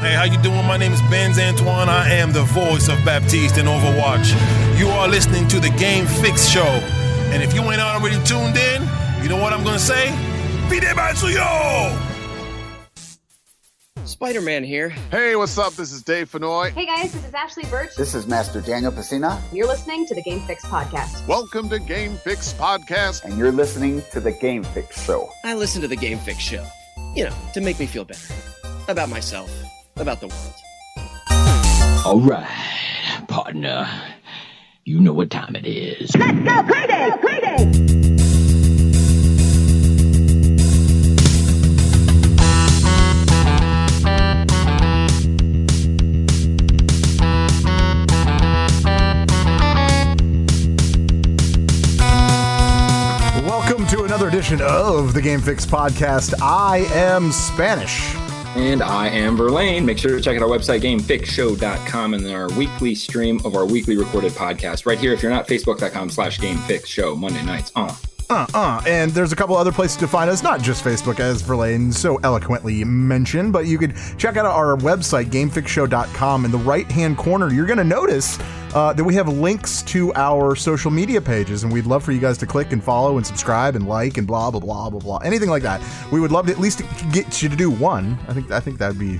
Hey, how you doing? My name is Benz Antoine. I am the voice of Baptiste in Overwatch. You are listening to the Game Fix Show. And if you ain't already tuned in, you know what I'm gonna say? Pide Batsuyo! Spider Man here. Hey, what's up? This is Dave Fennoy. Hey guys, this is Ashly Burch. This is Master Daniel Pesina. You're listening to the Game Fix Podcast. Welcome to Game Fix Podcast. And you're listening to the Game Fix Show. I listen to the Game Fix Show, you know, to make me feel better about myself, about the world. All right, partner. You know what time it is. Let's go, Payday! Payday! Welcome to another edition of the Game Fix podcast. I am Spanish. And I am Verlaine. Make sure to check out our website, gamefixshow.com, and then our weekly stream of our weekly recorded podcast right here. If you're not, facebook.com slash gamefixshow, Monday nights on. Uh uh. And there's a couple other places to find us, not just Facebook, as Verlaine so eloquently mentioned, but you could check out our website, gamefixshow.com. In the right hand corner, you're going to notice uh, that we have links to our social media pages, and we'd love for you guys to click and follow and subscribe and like and blah blah blah blah blah anything like that. We would love to at least get you to do one. I think I think that'd be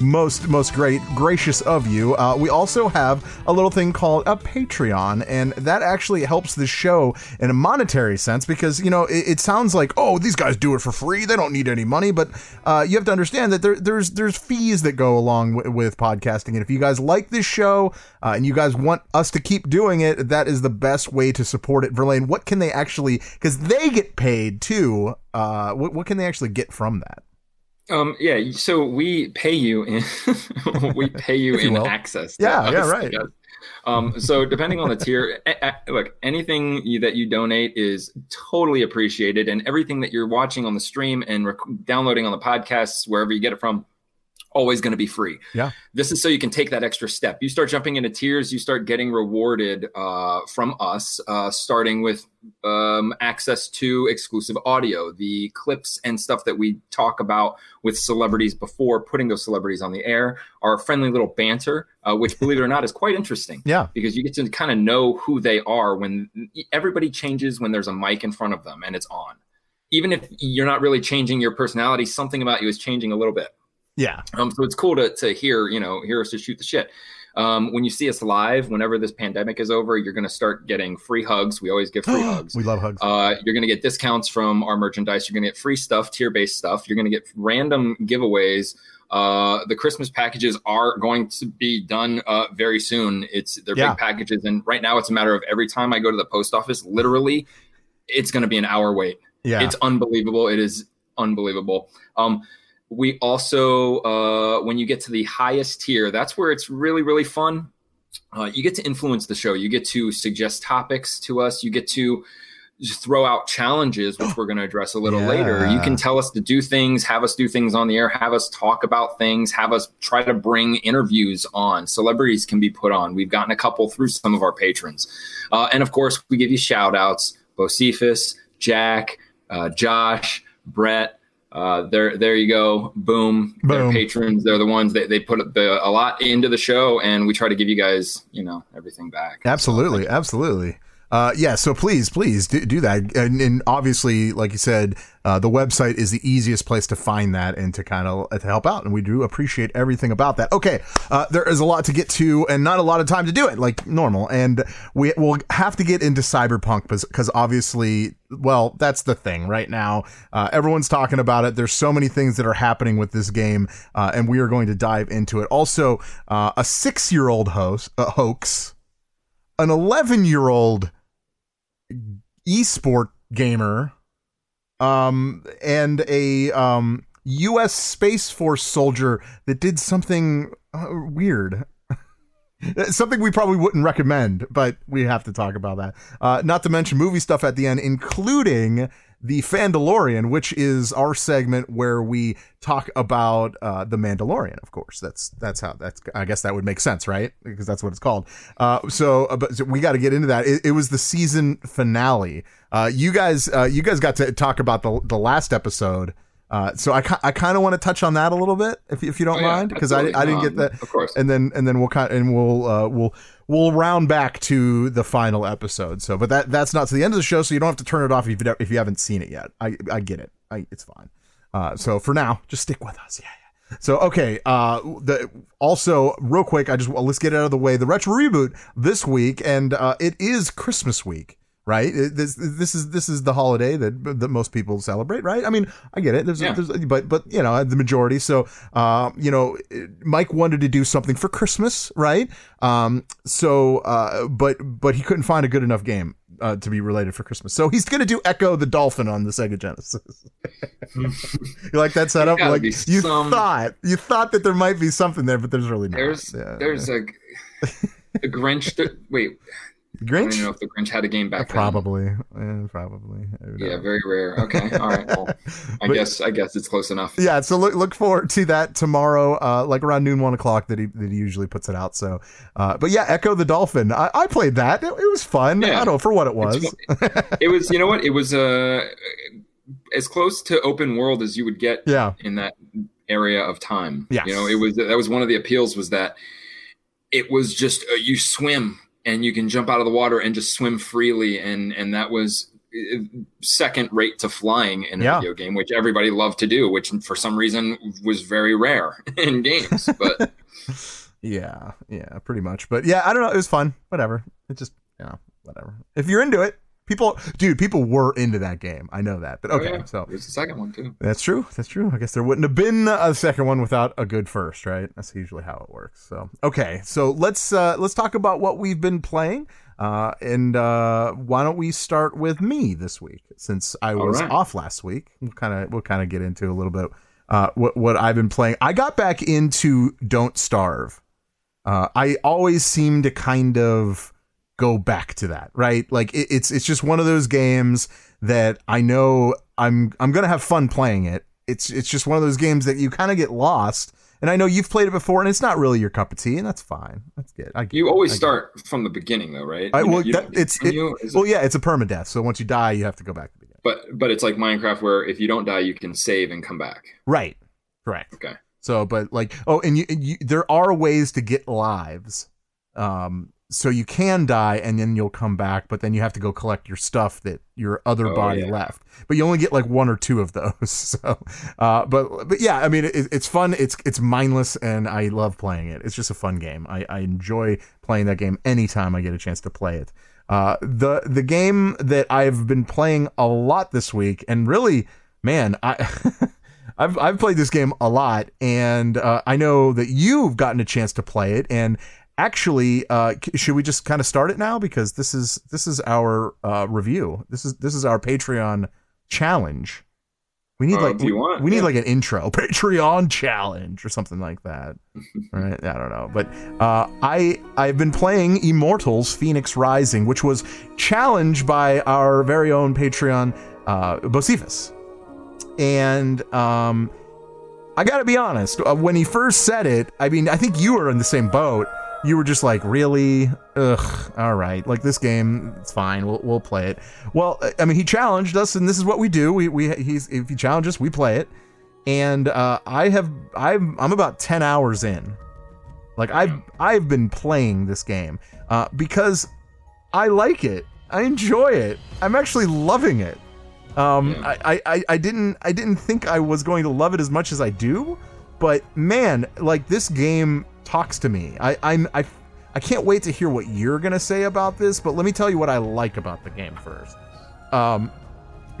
most most great gracious of you. Uh, we also have a little thing called a patreon and that actually helps the show in a monetary sense because you know it, it sounds like oh these guys do it for free. They don't need any money. But uh, you have to understand that there, there's there's fees that go along w- with podcasting. And if you guys like this show uh, and you guys want us to keep doing it that is the best way to support it. Verlaine what can they actually because they get paid too uh, what, what can they actually get from that um, yeah, so we pay you in we pay you in will. access. Yeah, us, yeah, right. Um, so depending on the tier, a, a, look, anything you, that you donate is totally appreciated, and everything that you're watching on the stream and rec- downloading on the podcasts, wherever you get it from, always going to be free. Yeah. This is so you can take that extra step. You start jumping into tiers, you start getting rewarded uh, from us, uh, starting with um, access to exclusive audio, the clips and stuff that we talk about with celebrities before putting those celebrities on the air, our friendly little banter, uh, which, believe it or not, is quite interesting. Yeah. Because you get to kind of know who they are when everybody changes when there's a mic in front of them and it's on. Even if you're not really changing your personality, something about you is changing a little bit. Yeah. Um, so it's cool to, to hear, you know, hear us to shoot the shit. Um, when you see us live, whenever this pandemic is over, you're going to start getting free hugs. We always give free hugs. We love hugs. Uh, you're going to get discounts from our merchandise. You're going to get free stuff, tier based stuff. You're going to get random giveaways. Uh, the Christmas packages are going to be done uh, very soon. It's they're yeah. big packages, and right now it's a matter of every time I go to the post office, literally, it's going to be an hour wait. Yeah, it's unbelievable. It is unbelievable. Um, we also uh, when you get to the highest tier that's where it's really really fun. Uh, you get to influence the show. You get to suggest topics to us. You get to just throw out challenges which we're going to address a little yeah. later. You can tell us to do things have us do things on the air have us talk about things have us try to bring interviews on. Celebrities can be put on. We've gotten a couple through some of our patrons. Uh, and of course we give you shout outs bocephus jack uh, josh brett uh, there, there you go. Boom. Boom. They're patrons. They're the ones that they put the, a lot into the show, and we try to give you guys, you know, everything back. Absolutely, so, absolutely. Uh, yeah, so please, please do, do that. And, and, obviously, like you said, uh, the website is the easiest place to find that and to kind of to help out. And we do appreciate everything about that. Okay, uh, there is a lot to get to and not a lot of time to do it like normal. And we will have to get into Cyberpunk because obviously, well, that's the thing right now. Uh, everyone's talking about it. There's so many things that are happening with this game, uh, and we are going to dive into it. Also, uh, a six year old hoax, an 11 year old esport gamer um and a um US Space Force soldier that did something uh, weird. something we probably wouldn't recommend, but we have to talk about that. Uh, not to mention movie stuff at the end, including the Fandalorian, which is our segment where we talk about uh, the Mandalorian. Of course, that's that's how that's. I guess that would make sense, right? Because that's what it's called. Uh, so, uh, but so we got to get into that. It, it, was the season finale. Uh, you guys, uh, you guys got to talk about the the last episode Uh, so I, I kind of want to touch on that a little bit, if, if you don't Oh, yeah, mind, because I. I didn't get that. Of course. And then and then we'll kind and we'll uh, we'll we'll round back to the final episode. So, but that that's not to the end of the show, so you don't have to turn it off if you if you haven't seen it yet. I I get it. I, it's fine. Uh, so for now, just stick with us. Yeah, yeah. So okay. Uh, the also real quick, I just let's get it out of the way. The retro reboot this week, and uh, it is Christmas week. Right, this this is this is the holiday that that most people celebrate, right? I mean, I get it. There's, Yeah. there's but but you know the majority. So, uh, you know, Mike wanted to do something for Christmas, right? Um, so, uh, but but he couldn't find a good enough game uh, to be related for Christmas. So he's gonna do Ecco the Dolphin on the Sega Genesis. you like that setup? Like you some- thought, you thought that there might be something there, but there's really not. there's Yeah. there's a a Grinch. That, wait, I don't even know if the Grinch had a game back then. Probably, yeah, probably. Yeah, know. very rare. Okay, all right. Well, I But- guess I guess it's close enough. yeah so look look forward to that tomorrow uh like around noon one o'clock that he that he usually puts it out so uh but yeah ecco the dolphin i, I played that it, it was fun i don't know for what it was it was you know what it was uh as close to open world as you would get yeah in that area of time Yeah. you know it was that was one of the appeals was that it was just uh, you swim and you can jump out of the water and just swim freely and and that was uh, second rate to flying in a Yeah. video game which everybody loved to do which for some reason was very rare in games but yeah yeah pretty much. But yeah i don't know it was fun whatever. It just you know whatever. If you're into it people dude people were into that game i know that but okay oh, yeah. so there's the second one too That's true. That's true. I guess there wouldn't have been a second one without a good first, right? That's usually how it works. So okay, so let's uh, let's talk about what we've been playing. Uh, and uh, why don't we start with me this week, since I was right. off last week? We'll kind of we'll kind of get into a little bit uh, what what I've been playing. I got back into Don't Starve. Uh, I always seem to kind of go back to that, right? Like it, it's it's just one of those games that I know I'm I'm gonna have fun playing it. It's it's just one of those games that you kind of get lost. And I know you've played it before, and it's not really your cup of tea, and that's fine. That's good. I you always start from the beginning though right I- You- well, you that- it's-? It. Well, yeah, it's a permadeath. So once you die, you have to go back to the beginning. But but it's like Minecraft where if you don't die, you can save and come back. Right. Correct. Okay. So, but like, oh, and you, you there are ways to get lives. Um, so you can die and then you'll come back, but then you have to go collect your stuff that your other Oh, body yeah. left. But you only get like one or two of those. So, uh, but but yeah, I mean, it, it's fun. It's it's mindless, and I love playing it. It's just a fun game. I, I enjoy playing that game anytime I get a chance to play it. Uh, the the game that I've been playing a lot this week, and really, man, I. I've I've played this game a lot, and uh, I know that you've gotten a chance to play it. And actually, uh, should we just kind of start it now because this is this is our uh, review. This is this is our Patreon challenge. We need Uh, like we, want, we need yeah. like an intro Patreon challenge or something like that. right? I don't know, but uh, I I've been playing Immortals: Phoenix Rising, which was challenged by our very own Patreon uh, Bocephus and um i gotta be honest uh, when he first said it i mean i think you were in the same boat you were just like really? Ugh all right. Like this game it's fine. We'll, we'll play it. Well i mean he challenged us and this is what we do. We, we he's if he challenges us we play it. And uh i have i'm i'm about 10 hours in. Like i've i've been playing this game uh because i like it. I enjoy it. I'm actually loving it. Um, I- I, I didn't I didn't think I was going to love it as much as I do, but man, like this game talks to me. I, I'm I, I can't wait to hear what you're gonna say about this. But let me tell you what I like about the game first. Um,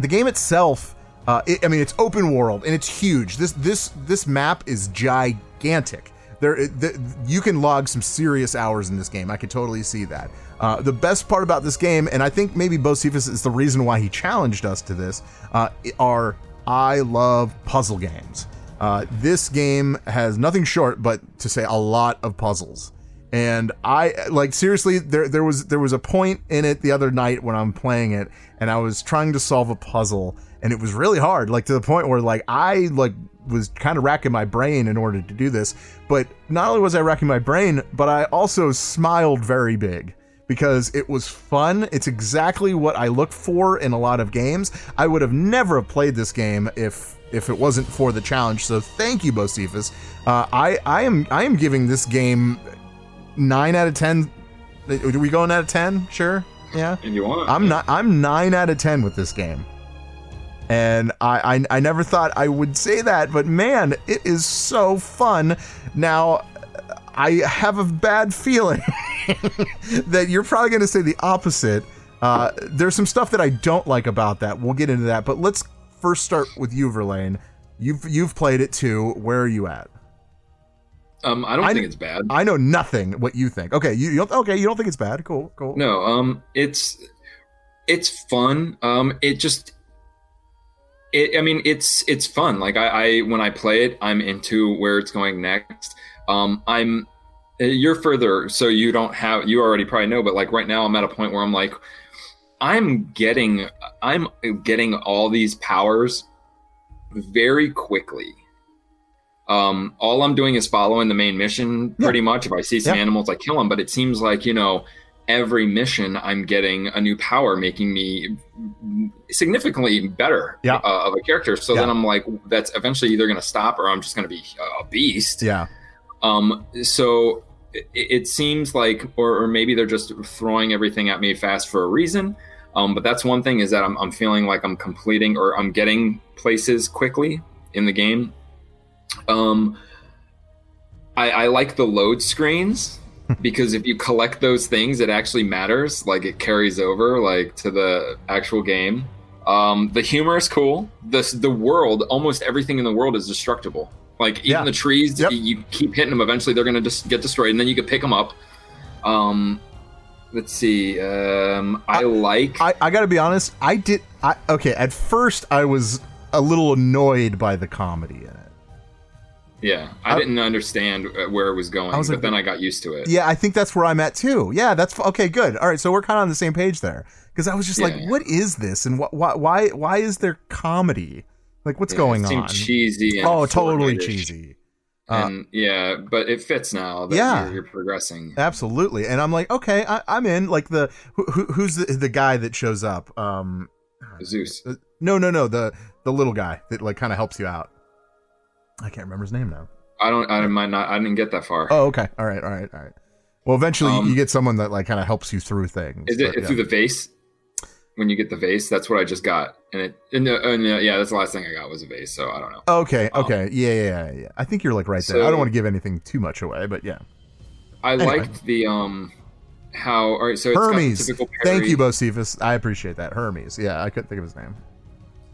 the game itself, uh, it, I mean, it's open world and it's huge. This this this map is gigantic. There, the, you can log some serious hours in this game. I could totally see that. Uh, the best part about this game, and I think maybe Bocephus is the reason why he challenged us to this, uh, are I love puzzle games. Uh, this game has nothing short but to say a lot of puzzles and I like seriously there there was there was a point in it the other night when I'm playing it and I was trying to solve a puzzle and it was really hard like to the point where like I like was kind of racking my brain in order to do this but not only was I racking my brain but I also smiled very big because it was fun. It's exactly what I look for in a lot of games. I would have never played this game if if it wasn't for the challenge. So thank you, Bocephus. Uh, I I am I am giving this game nine out of ten. Are we going out of ten? Sure. Yeah. And you want? I'm not. I'm nine out of ten with this game. And I, I I never thought I would say that, but man, it is so fun. Now, I have a bad feeling that you're probably going to say the opposite. Uh, there's some stuff that I don't like about that. We'll get into that, but let's first start with you, Verlaine. You've you've played it too. Where are you at? Um, I don't I- think it's bad. I know nothing. What you think? Okay, you, you don't, okay? You don't think it's bad? Cool, cool. No, um, it's it's fun. Um, it just, it. I mean, it's it's fun. Like I, I when I play it, I'm into where it's going next. Um, I'm you're further, so you don't have you already probably know, but like right now, I'm at a point where I'm like, I'm getting I'm getting all these powers very quickly. Um, all I'm doing is following the main mission pretty much. If I see some Yeah. animals, I kill them. But it seems like you know, every mission I'm getting a new power, making me significantly better Yeah. uh, of a character. So Yeah. then I'm like, that's eventually either going to stop or I'm just going to be a beast. Yeah. Um, so it, it seems like, or, or maybe they're just throwing everything at me fast for a reason. Um, but that's one thing is that I'm, I'm feeling like I'm completing or I'm getting places quickly in the game. Um, I, I like the load screens because if you collect those things, it actually matters. Like it carries over like to the actual game. Um, the humor is cool. The the world, almost everything in the world is destructible. Like even Yeah. the trees, Yep. you keep hitting them. Eventually, they're gonna just get destroyed, and then you can pick them up. Um, let's see. Um, I like. I, I got to be honest. I did. I okay. At first, I was a little annoyed by the comedy in it. yeah, I, I- didn't understand uh, where it was going, I was but like- then I got used to it. Yeah, I think that's where I'm at too. Yeah, that's okay. Good. All right, so we're kind of on the same page there because I was just like, Yeah. what is this, and wh- why why why is there comedy? Like, what's Yeah, going on? cheesy. Oh, totally cheesy. Uh, And yeah, but it fits now that Yeah. you're, you're progressing. Absolutely. And I'm like, okay, I, I'm in. Like the who, who, who's the, the guy that shows up? Um, Zeus. uh, no, no, no. The the little guy that like kind of helps you out. I can't remember his name now. I don't. I might not. I didn't get that far. Oh, okay. All right. All right. All right. Well, eventually Um, you get someone that like kind of helps you through things. Is it but, through the vase? When you get the vase, that's what I just got, and it. And, uh, and, uh, yeah, that's the last thing I got was a vase. So I don't know. Okay. Um, Okay. Yeah, yeah. Yeah. Yeah. I think you're like right there. I don't want to give anything too much away, but yeah. I Anyway. liked the um, how. All right, so it's got the Hermes. typical Thank you, Bocephus. I appreciate that. Hermes. Yeah, I couldn't think of his name.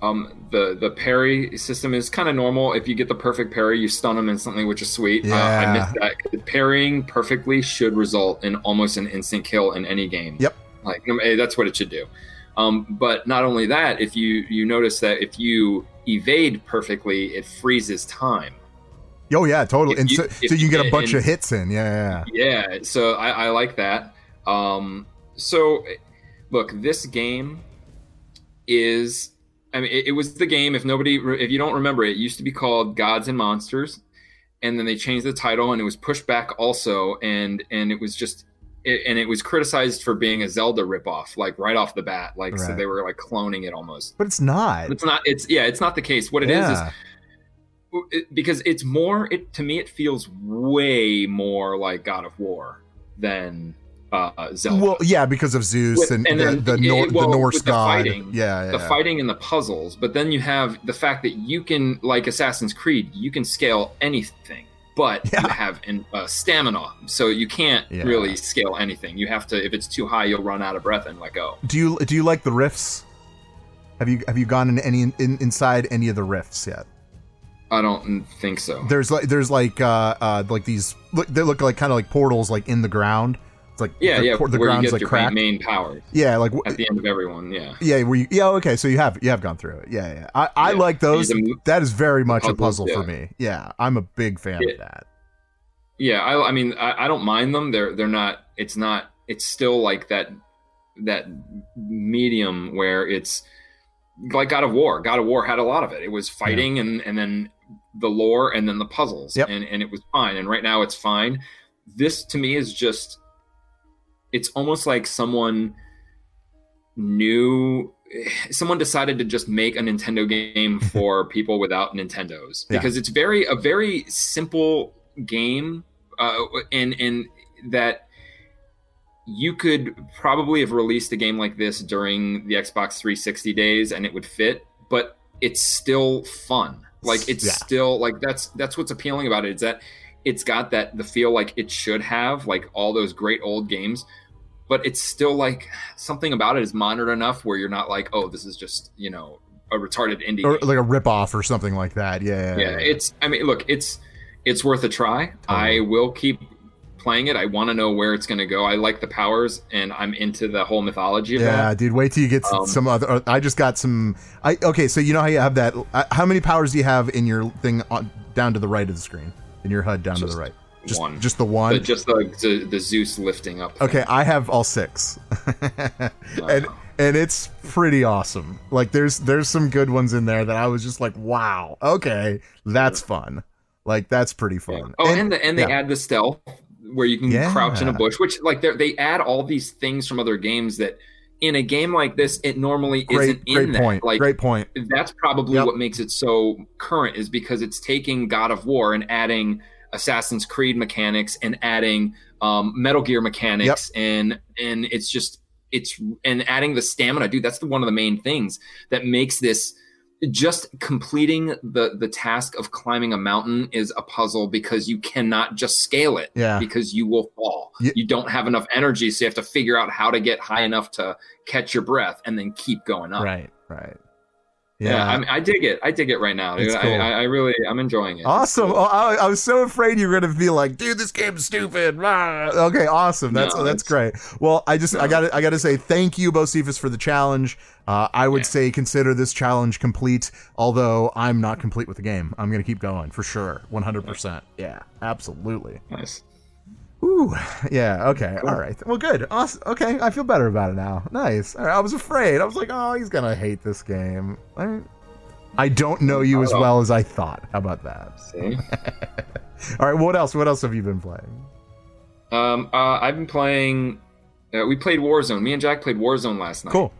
Um, the the parry system is kind of normal. If you get the perfect parry, you stun them instantly, which is sweet. Uh, I missed that. Parrying perfectly should result in almost an instant kill in any game. Yep. Like eh, that's what it should do. Um, but not only that, if you you notice that if you evade perfectly, it freezes time. Oh yeah, totally. If And you- so, so you get a bunch and- of hits in. Yeah, yeah. Yeah, so I, I like that. Um, so, look, this game is. I mean, it, it was the game. If nobody, if you don't remember, it, it used to be called Gods and Monsters, and then they changed the title, and it was pushed back also, and and it was just, it, and it was criticized for being a Zelda ripoff, like right off the bat, like so they were like cloning it almost. But it's not. It's not. It's yeah. It's not the case. What it is is yeah. it- because it's more it to me it feels way more like God of War than uh Zelda. Well, yeah, because of Zeus With- and, and the, then the, it- Nor- well, the Norse the god. fighting, yeah, yeah. the fighting and the puzzles, but then you have the fact that you can like Assassin's Creed, you can scale anything. But Yeah. you have in, uh, stamina, so you can't Yeah. really scale anything. You have to, if it's too high, you'll run out of breath and let go. Do you do you like the rifts? Have you have you gone in any in, inside any of the rifts yet? I don't think so. There's like there's like uh uh like these look they look like kind of like portals like in the ground. It's like Yeah, the, yeah. the where you ground's get like your cracked. main powers Yeah, like at the end of everyone. Yeah. yeah, where you, yeah, okay, so you have you have gone through it. Yeah, yeah. I, I Yeah. like those. That is very much a puzzles, puzzle for me. Yeah, I'm a big fan Yeah. of that. Yeah, I, I mean, I, I don't mind them. They're they're not. It's not. It's still like that that medium where it's like God of War. God of War had a lot of it. It was fighting and and then the lore and then the puzzles Yep. and and it was fine. And right now it's fine. This to me is just. It's almost like someone knew someone decided to just make a Nintendo game for people without Nintendos Yeah. because it's very a very simple game, uh, and and that you could probably have released a game like this during the Xbox 360 days and it would fit, but it's still fun. Like it's Yeah. still like that's that's what's appealing about it is that it's got that the feel like it should have like all those great old games but it's still like something about it is modern enough where you're not like oh this is just you know a retarded indie or game. like a rip off or something like that. Yeah, yeah it's i mean look it's it's worth a try i will keep playing it i want to know where it's going to go i like the powers and i'm into the whole mythology Yeah, that dude. Wait till you get Um, some other. uh, I just got some. I okay. So you know how you have that. uh, How many powers do you have in your thing on, down to the right of the screen? In your HUD down to the right. Just one. just the one. the, just the, the the zeus lifting up thing. okay, I have all six, and and it's pretty awesome. Like there's there's some good ones in there that I was just like, wow. Okay, that's fun. Like that's pretty fun. Oh, and, the, and they yeah. add the stealth where you can Yeah. crouch in a bush, which like they they add all these things from other games that in a game like this it normally great isn't in great that. point. Like great point. that's probably Yep. what makes it so current is because it's taking God of War and adding Assassin's Creed mechanics and adding um, Metal Gear mechanics and and it's just it's and adding the stamina, dude. That's the, one of the main things that makes this just completing the the task of climbing a mountain is a puzzle because you cannot just scale it Yeah. because you will fall. You don't have enough energy, so you have to figure out how to get high enough to catch your breath and then keep going up. Right. Right. Yeah, Yeah. I, mean, I dig it. I dig it right now. Cool. I, I, really, I'm enjoying it. Awesome. Oh, I, I was so afraid you were gonna be like, dude, this game's stupid. Blah. Okay, awesome. That's No, that's great. Well, I just I got I got to say thank you, Bocephus, for the challenge. Uh, I would Yeah. say consider this challenge complete. Although I'm not complete with the game, I'm gonna keep going for sure, 100. percent Yeah, absolutely. Nice. Ooh, yeah. Okay. All right. Well, good. Awesome. Okay, I feel better about it now. Nice. Right, I was afraid. I was like, oh, he's gonna hate this game. I, I don't know you as Oh. well as I thought. How about that? See. All right. What else? What else have you been playing? um, uh, I've been playing. Uh, we played Warzone. Me and Jack played Warzone last night. Cool.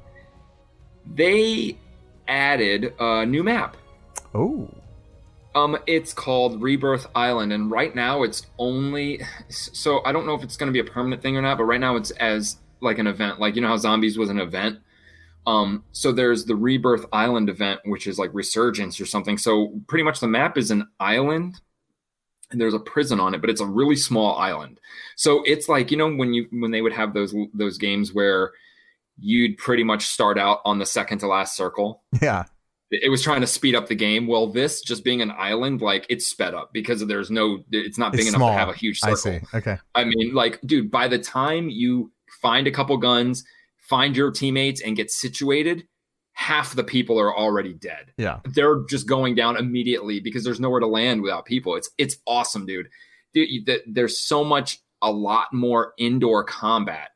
They added a new map. Oh. Um, it's called Rebirth Island, and right now it's only. So I don't know if it's going to be a permanent thing or not, but right now it's as like an event. Like you know how Zombies was an event. Um, so there's the Rebirth Island event, which is like Resurgence or something. So pretty much the map is an island, and there's a prison on it, but it's a really small island. So it's like you know when you when they would have those those games where you'd pretty much start out on the second to last circle Yeah. It was trying to speed up the game. Well, this just being an island, like it's sped up because there's no, it's not big It's enough small. to have a huge I circle. see. Okay. I mean, like, dude, by the time you find a couple guns, find your teammates, and get situated, half the people are already dead. Yeah. They're just going down immediately because there's nowhere to land without people. It's it's awesome, dude. Dude, there's so much, a lot more indoor combat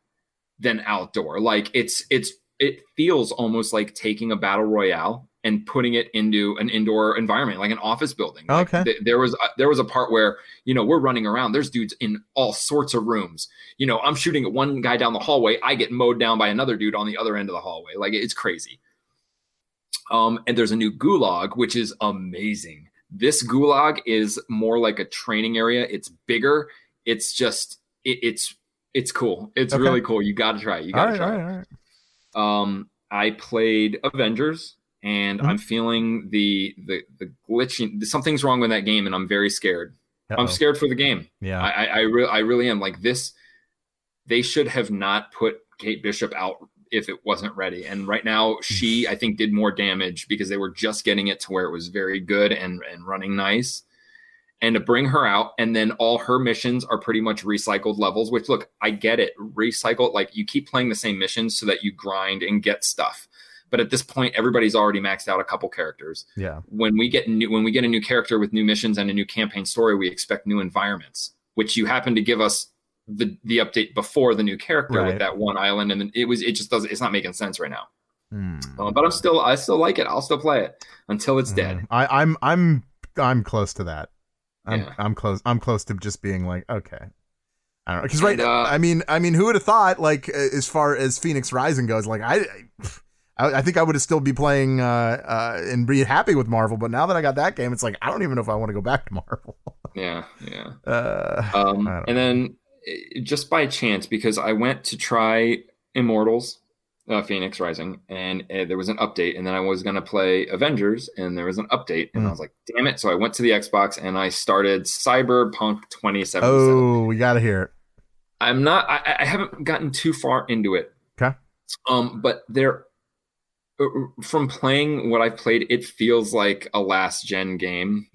than outdoor. Like it's it's it feels almost like taking a battle royale and putting it into an indoor environment, like an office building. Like, Okay. th- there was a, there was a part where you know we're running around. There's dudes in all sorts of rooms. You know, I'm shooting at one guy down the hallway. I get mowed down by another dude on the other end of the hallway. Like it's crazy. Um, and there's a new gulag, which is amazing. This gulag is more like a training area. It's bigger. It's just it, it's it's cool. It's Okay. really cool. You got to try it. You got to right. try All it. right. All right. Um, I played Avengers, and Mhm. I'm feeling the the the glitching. Something's wrong with that game, and I'm very scared. Uh-oh. I'm scared for the game. Yeah. I I, I, re- I really am. Like this, they should have not put Kate Bishop out if it wasn't ready. And right now, she I think did more damage because they were just getting it to where it was very good and and running nice. And to bring her out, and then all her missions are pretty much recycled levels. Which look, I get it. Recycle like you keep playing the same missions so that you grind and get stuff. But at this point, everybody's already maxed out a couple characters Yeah. when we get new when we get a new character with new missions and a new campaign story, we expect new environments, which you happen to give us the the update before the new character Right. with that one island, and it was it just doesn't it's not making sense right now. Hmm. Uh, but I'm still I still like it. I'll still play it until it's dead. Mm. I, I'm I'm I'm close to that. I'm Yeah. I'm close. I'm close to just being like, okay. I don't know because right. And, uh, I mean, I mean, who would have thought? Like, as far as Phoenix Rising goes, like I, I, I think I would still be playing uh, uh, and be happy with Marvel. But now that I got that game, it's like I don't even know if I want to go back to Marvel. Yeah, yeah. Uh, Um, I and then eh, just by chance, because I went to try Immortals, uh, Phoenix Rising, and uh, there was an update, and then I was going to play Avengers, and there was an update, and Mm. I was like, damn it. So I went to the Xbox and I started Cyberpunk 2077. oh, we got to hear it. I'm not, I, I haven't gotten too far into it. Okay. Um, but there, from playing what I've played, it feels like a last gen game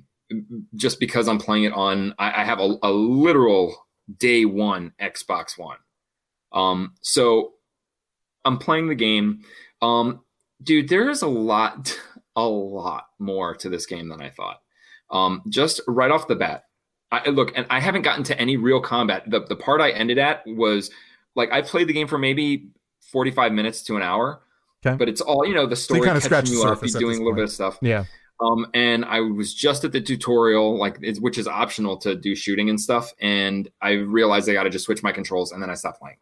just because I'm playing it on, I, I have a, a literal day one Xbox One. Um, so I'm playing the game. Um, dude, there is a lot, a lot more to this game than I thought. Um, just right off the bat, I, look, and I haven't gotten to any real combat. The the part I ended at was like I played the game for maybe 45 minutes to an hour. Okay. But it's all you know. The story kinda catching scratched the you up, you doing a little point. bit of stuff. Yeah. Um, and I was just at the tutorial, like it's, which is optional to do shooting and stuff. And I realized I got to just switch my controls, and then I stopped playing.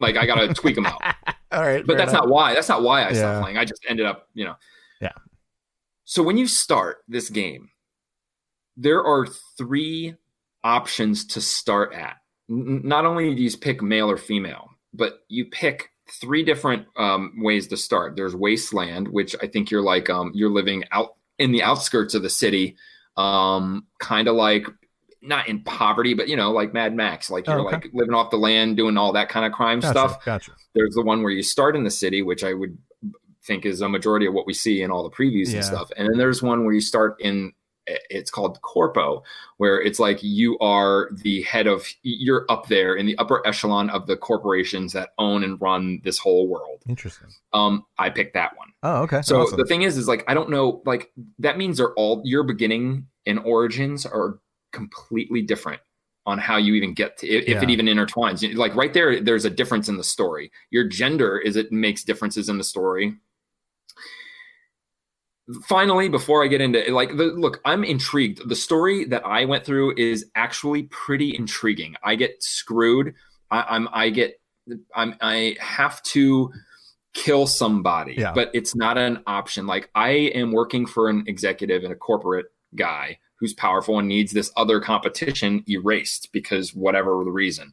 Like I got to tweak them out. All right. But that's enough. not why. That's not why I Yeah. stopped playing. I just ended up, you know. Yeah. So when you start this game, there are three options to start at. N- not only do you pick male or female, but you pick three different um, ways to start. There's wasteland, which I think you're like um, you're living out in the outskirts of the city, um, kind of like not in poverty, but you know, like Mad Max, like Oh, you're okay. like living off the land, doing all that kind of crime Gotcha, stuff. Gotcha. There's the one where you start in the city, which I would think is a majority of what we see in all the previews Yeah. and stuff. And then there's one where you start in it's called corpo where it's like you are the head of you're up there in the upper echelon of the corporations that own and run this whole world Interesting. um i picked that one Oh, okay. so awesome. the thing is is like i don't know like that means they're all your beginning and origins are completely different on how you even get to if, if it even intertwines like right there there's a difference in the story your gender is it makes differences in the story finally before i get into like the, look i'm intrigued. The story that i went through is actually pretty intriguing. I get screwed. I, i'm i get i'm i have to kill somebody Yeah. but it's not an option. Like i am working for an executive and a corporate guy who's powerful and needs this other competition erased because whatever the reason.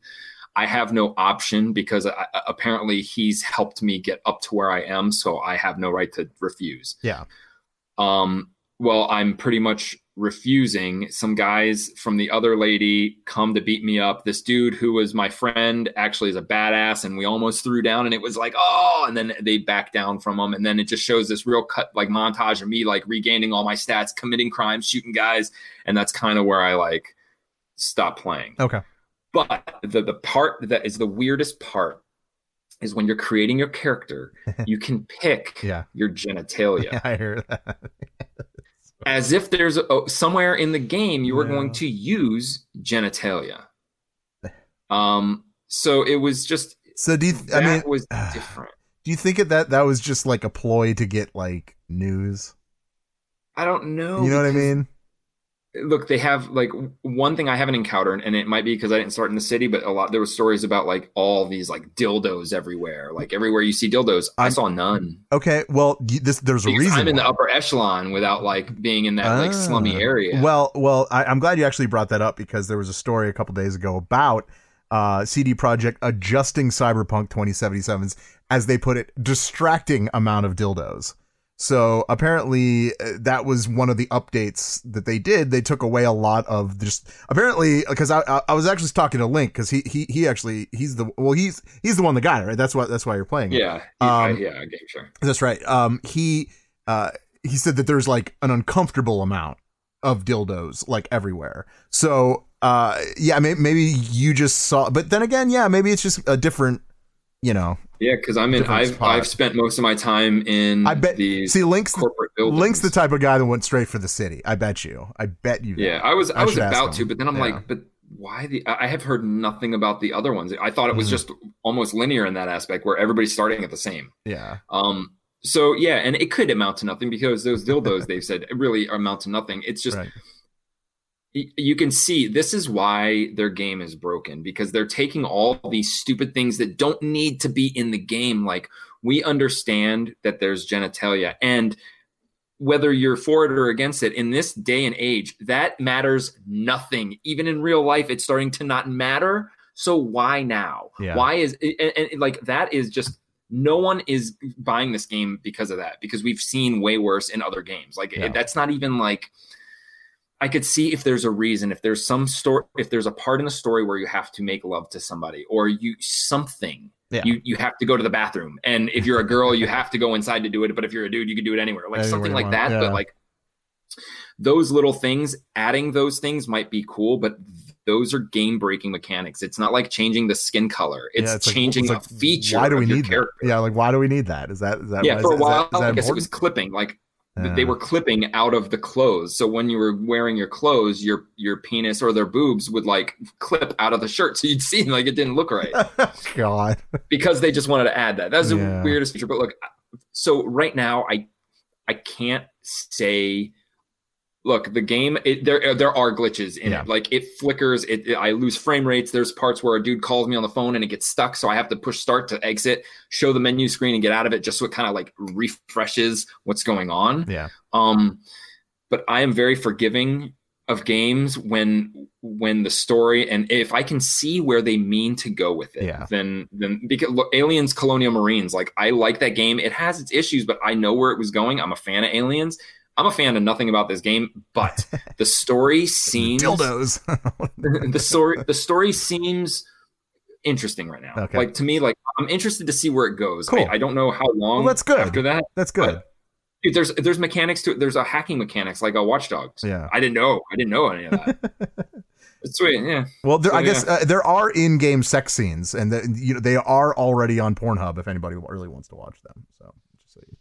I have no option because I, apparently he's helped me get up to where i am so i have no right to refuse. Yeah. Um well i'm pretty much refusing. Some guys from the other lady come to beat me up. This dude who was my friend actually is a badass and we almost threw down and it was like oh and then they back down from him. And then it just shows this real cut like montage of me like regaining all my stats committing crimes shooting guys and that's kind of where i like stop playing. Okay. but the the part that is the weirdest part is when you're creating your character you can pick Yeah. your genitalia I hear that. as if there's a, somewhere in the game you were Yeah. going to use genitalia. Um, so it was just So do you? Th- that I mean, was different. do you think that that was just like a ploy to get like news? I don't know. you know what I mean? Look, they have like one thing I haven't encountered, and it might be because I didn't start in the city, but a lot there was stories about like all these like dildos everywhere. Like everywhere you see dildos, I I'm- saw none. Okay. Well, this there's a reason. I'm in the upper echelon without like being in that like slummy Ah. area. Well, well, I, I'm glad you actually brought that up because there was a story a couple days ago about uh, CD Projekt adjusting Cyberpunk 2077's, as they put it, distracting amount of dildos. So apparently uh, that was one of the updates that they did. They took away a lot of just apparently because I, I was actually talking to Link because he he he actually he's the well he's he's the one that got it right. That's why that's why you're playing. yeah, yeah, Um, yeah, game sure. That's right. Um, he uh, he said that there's like an uncomfortable amount of dildos like everywhere. So uh, yeah, maybe, maybe you just saw, but then again, yeah, maybe it's just a different, you know. Yeah, because I'm in. I've spot. I've spent most of my time in. I bet. these See, Link's corporate buildings. Link's the type of guy that went straight for the city. I bet you. I bet you. that. Yeah, I was I, I was about to, but then I'm Yeah. like, but why the? I have heard nothing about the other ones. I thought it was Mhm. just almost linear in that aspect, where everybody's starting at the same. Yeah. Um. So yeah, and it could amount to nothing because those dildos they've said really amount to nothing. It's just Right. You can see this is why their game is broken because they're taking all these stupid things that don't need to be in the game. Like we understand that there's genitalia and whether you're for it or against it in this day and age, that matters nothing. Even in real life, it's starting to not matter. So why now? Yeah. Why is and, and like that is just no one is buying this game because of that because we've seen way worse in other games. Like Yeah. that's not even like I could see if there's a reason, if there's some story, if there's a part in the story where you have to make love to somebody or you something. Yeah. You you have to go to the bathroom, and if you're a girl, you have to go inside to do it. But if you're a dude, you can do it anywhere, like Anywhere something like that. yeah. But like those little things, adding those things might be cool, but those are game breaking mechanics. It's not like changing the skin color; it's, Yeah, like- changing it's a like, feature. Why do we of your need that? character. Yeah, like why do we need that? Is that is that Yeah, why- for a that- while, is that I guess it was clipping. Like They uh, were clipping out of the clothes. So when you were wearing your clothes, your your penis or their boobs would like clip out of the shirt, so you'd see like it didn't look right God. because they just wanted to add that. That's Yeah. the weirdest feature. But look, so right now, I I can't say. Look, the game it, there there are glitches in Yeah. it. Like it flickers. It, it- I lose frame rates. There's parts where a dude calls me on the phone and it gets stuck, so I have to push start to exit, show the menu screen, and get out of it, just so it kind of like refreshes what's going on. Yeah. Um, but I am very forgiving of games when when the story and if I can see where they mean to go with it, Yeah. then then because look, Aliens Colonial Marines, like I like that game. It has its issues, but I know where it was going. I'm a fan of Aliens. I'm a fan of nothing about this game, but the story seems Dildos. the story the story seems interesting right now. Okay. Like to me, like I'm interested to see where it goes. Cool. I, I don't know how long Well, that's good. after that. That's good. Dude, there's there's mechanics to it. There's a hacking mechanics like a Watch Dogs. Yeah. I didn't know. I didn't know any of that. it's sweet. Yeah. Well, there, So, I guess yeah. uh, there are in-game sex scenes, and the, you know they are already on Pornhub if anybody really wants to watch them. So, just so you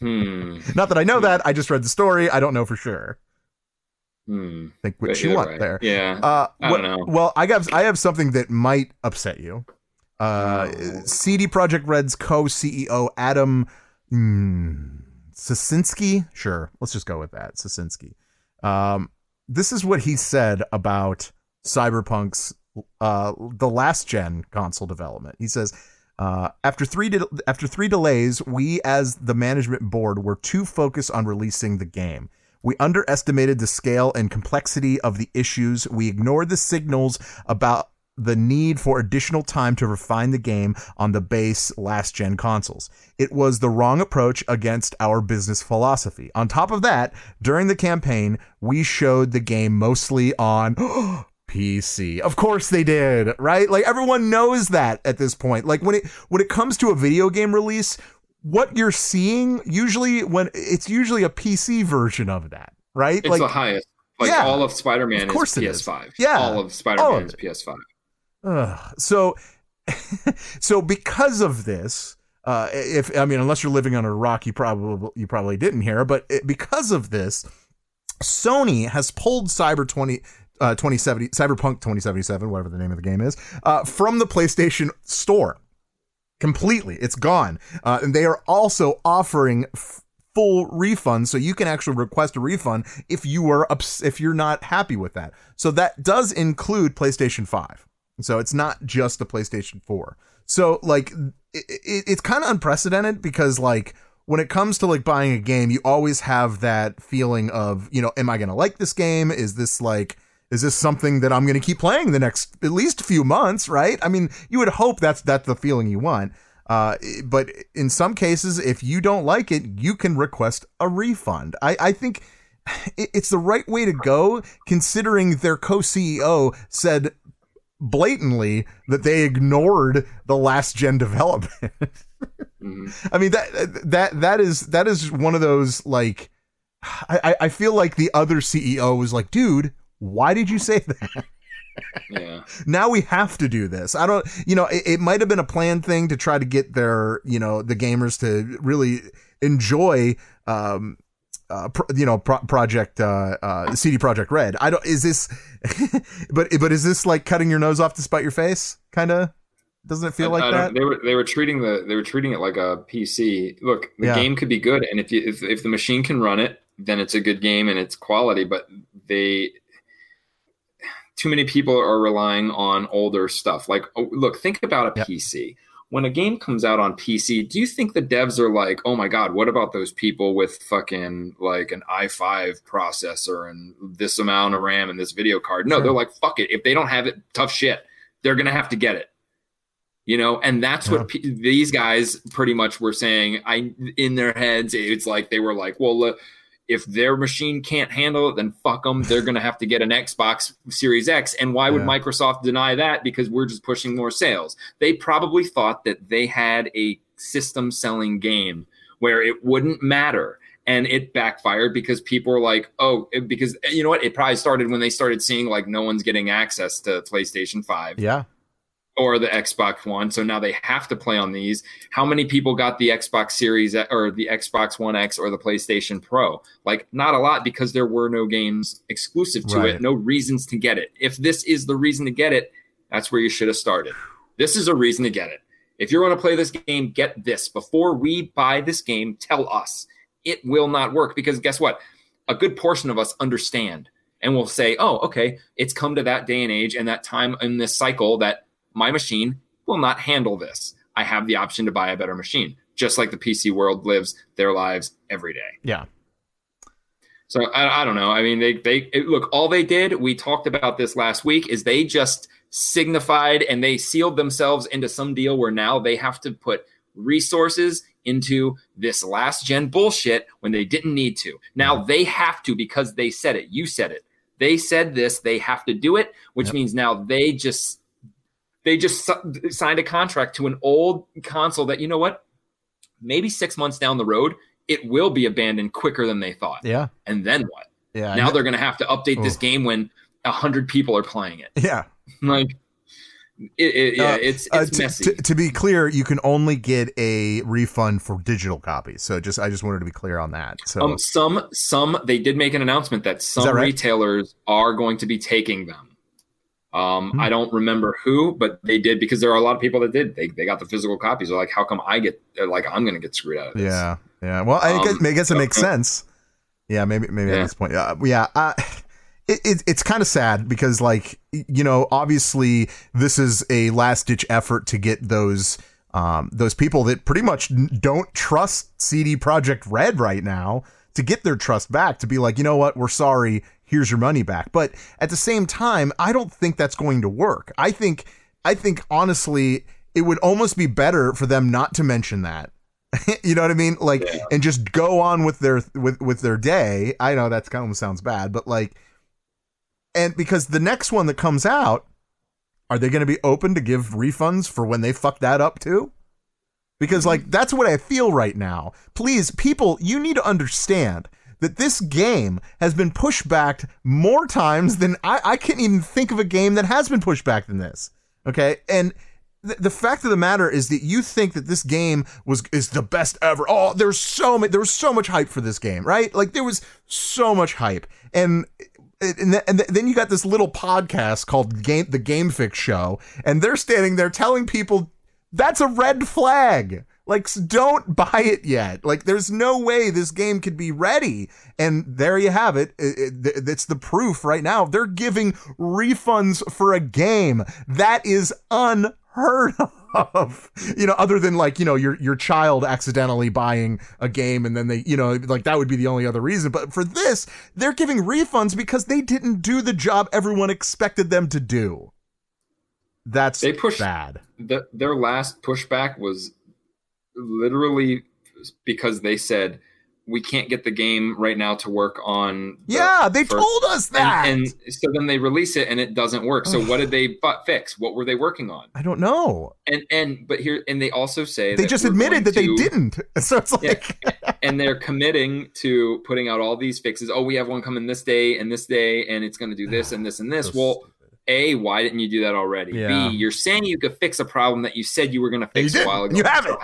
Hmm. not that I know that, I just read the story. I don't know for sure. Hmm. Think what you want right. there. Yeah. Uh, I don't know. Well, I got I have something that might upset you. Uh, Oh. CD Projekt Red's co-CEO Adam mm, Sasinski. Sure, let's just go with that. Sasinski. Um, this is what he said about Cyberpunk's uh, the last gen console development. He says. Uh, after three de- after three delays, we as the management board were too focused on releasing the game. We underestimated the scale and complexity of the issues. We ignored the signals about the need for additional time to refine the game on the base last gen consoles. It was the wrong approach against our business philosophy. On top of that, during the campaign, we showed the game mostly on PC. Of course they did, right? Like everyone knows that at this point. Like when it when it comes to a video game release, what you're seeing usually when it's usually a PC version of that, right? It's like the highest. Like Yeah. all of Spider-Man Of course is. PS5. Yeah. All of Spider-Man of is PS5. Ugh. so so because of this uh if i mean unless you're living under a rock you probably you probably didn't hear but it, because of this sony has pulled cyber 20 uh 2070 cyberpunk 2077 whatever the name of the game is uh from the playstation store. Completely. It's gone. Uh and they are also offering f- full refund so you can actually request a refund if you are ups- if you're not happy with that. So that does include playstation 5 so it's not just the PlayStation 4. So like it, it, it's kind of unprecedented because like when it comes to like buying a game, you always have that feeling of, you know, am I going to like this game? Is this like is this something that I'm going to keep playing the next at least few months, right? I mean, you would hope that's that's the feeling you want. Uh, but in some cases, if you don't like it, you can request a refund. I, I think it's the right way to go, considering their co-CEO said blatantly that they ignored the last gen development. Mhm. I mean that that that is that is one of those like I- I feel like the other CEO was like, dude, why did you say that? Yeah. now we have to do this. I don't, you know, it, it might have been a planned thing to try to get their, you know, the gamers to really enjoy, um, uh, pro, you know, pro- project, uh, uh, CD Projekt Red. I don't, is this, but, but is this like cutting your nose off to spite your face? Kind of, doesn't it feel I- like I that? They were they were treating the they were treating it like a PC. Look, the Yeah. game could be good, and if you if, if the machine can run it, then it's a good game and it's quality. But they too many people are relying on older stuff. Like, oh, look, think about a Yep. PC. When a game comes out on PC, do you think the devs are like, oh my God, what about those people with fucking like an i5 processor and this amount of RAM and this video card? No, Sure. they're like, fuck it. If they don't have it, tough shit. They're going to have to get it. You know, and that's Yeah. what pe these guys pretty much were saying. I in their heads, it's like they were like, "Well, uh, if their machine can't handle it, then fuck them. They're going to have to get an Xbox Series X. And why would Yeah. Microsoft deny that? Because we're just pushing more sales. They probably thought that they had a system selling game where it wouldn't matter. And it backfired because people were like, oh, because you know what? It probably started when they started seeing like no one's getting access to PlayStation 5 Yeah. Or the Xbox One. So now they have to play on these. How many people got the Xbox Series uh, or the Xbox One X or the PlayStation Pro? Like, not a lot because there were no games exclusive to Right. it, no reasons to get it. If this is the reason to get it, that's where you should have started. This is a reason to get it. If you're going to play this game, get this. Before we buy this game, tell us. It will not work because guess what? A good portion of us understand and will say, oh, okay, it's come to that day and age and that time in this cycle that my machine will not handle this. I have the option to buy a better machine, just like the PC world lives their lives every day. Yeah. So I, I don't know. I mean, they they it, look. All they did, we talked about this last week, is they just signified and they sealed themselves into some deal where now they have to put resources into this last gen bullshit when they didn't need to. Now they have to because they said it. You said it. They said this. They have to do it, which Yep. means now they just they just si- signed a contract to an old console that you know what maybe six months down the road it will be abandoned quicker than they thought Yeah. and then what Yeah. now they're going to have to update this game when a hundred people are playing it yeah. like it, it, yeah Uh, it's Uh, it's t- messy t- to be clear, you can only get a refund for digital copies. So just I just wanted to be clear on that. So um some some they did make an announcement that some that right? retailers are going to be taking them um Hmm. i don't remember who but they did because there are a lot of people that did they, they got the physical copies they're like how come i get they're like i'm gonna get screwed out of this yeah, yeah. Well, I guess, Um, I guess it makes sense. Yeah, maybe maybe at this point. Uh, yeah, uh, it, it, it's kind of sad because like you know obviously this is a last ditch effort to get those um those people that pretty much don't trust CD Projekt Red right now to get their trust back to be like you know what we're sorry here's your money back but at the same time I don't think that's going to work I think I think honestly it would almost be better for them not to mention that you know what I mean? Like, and just go on with their with with their day. I know that's kind of sounds bad, but like, and because the next one that comes out, are they going to be open to give refunds for when they fuck that up too? Because mm-hmm. like that's what I feel right now. Please, people, you need to understand that this game has been pushed back more times than I, I can't even think of a game that has been pushed back than this. Okay, and the, the fact of the matter is that you think that this game was is the best ever. Oh, there's so much there was so much hype for this game, right? Like there was so much hype, and and, th- and th- then you got this little podcast called Game the Game Fix Show, and they're standing there telling people that's a red flag. Like, don't buy it yet. Like, there's no way this game could be ready. And there you have it. It- it- It's the proof right now. They're giving refunds for a game that is unheard of. You know, other than like, you know, your your child accidentally buying a game and then they, you know, like that would be the only other reason. But for this, they're giving refunds because they didn't do the job everyone expected them to do. That's They pushed- bad. the, their last pushback was literally because they said we can't get the game right now to work on the Yeah, they first- told us that. and, and so then they release it and it doesn't work so what did they but fix what were they working on I don't know. and and but here and they also say They just admitted that going they didn't. So it's Yeah. like, and they're committing to putting out all these fixes oh we have one coming this day and this day and it's going to do this and this and this So well a why didn't you do that already Yeah. b you're saying you could fix a problem that you said you were going to fix a while ago you haven't.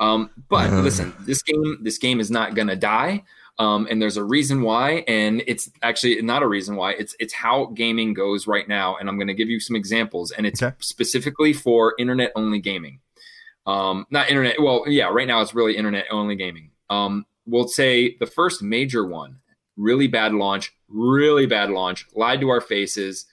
Um but Ugh. listen this game this game is not going to die um, and there's a reason why, and it's actually not a reason why. It's it's how gaming goes right now, and I'm going to give you some examples, and it's Okay. specifically for internet only gaming. Um, not internet. Well, yeah, right now it's really internet only gaming. Um, we'll say the first major one really bad launch, really bad launch, lied to our faces.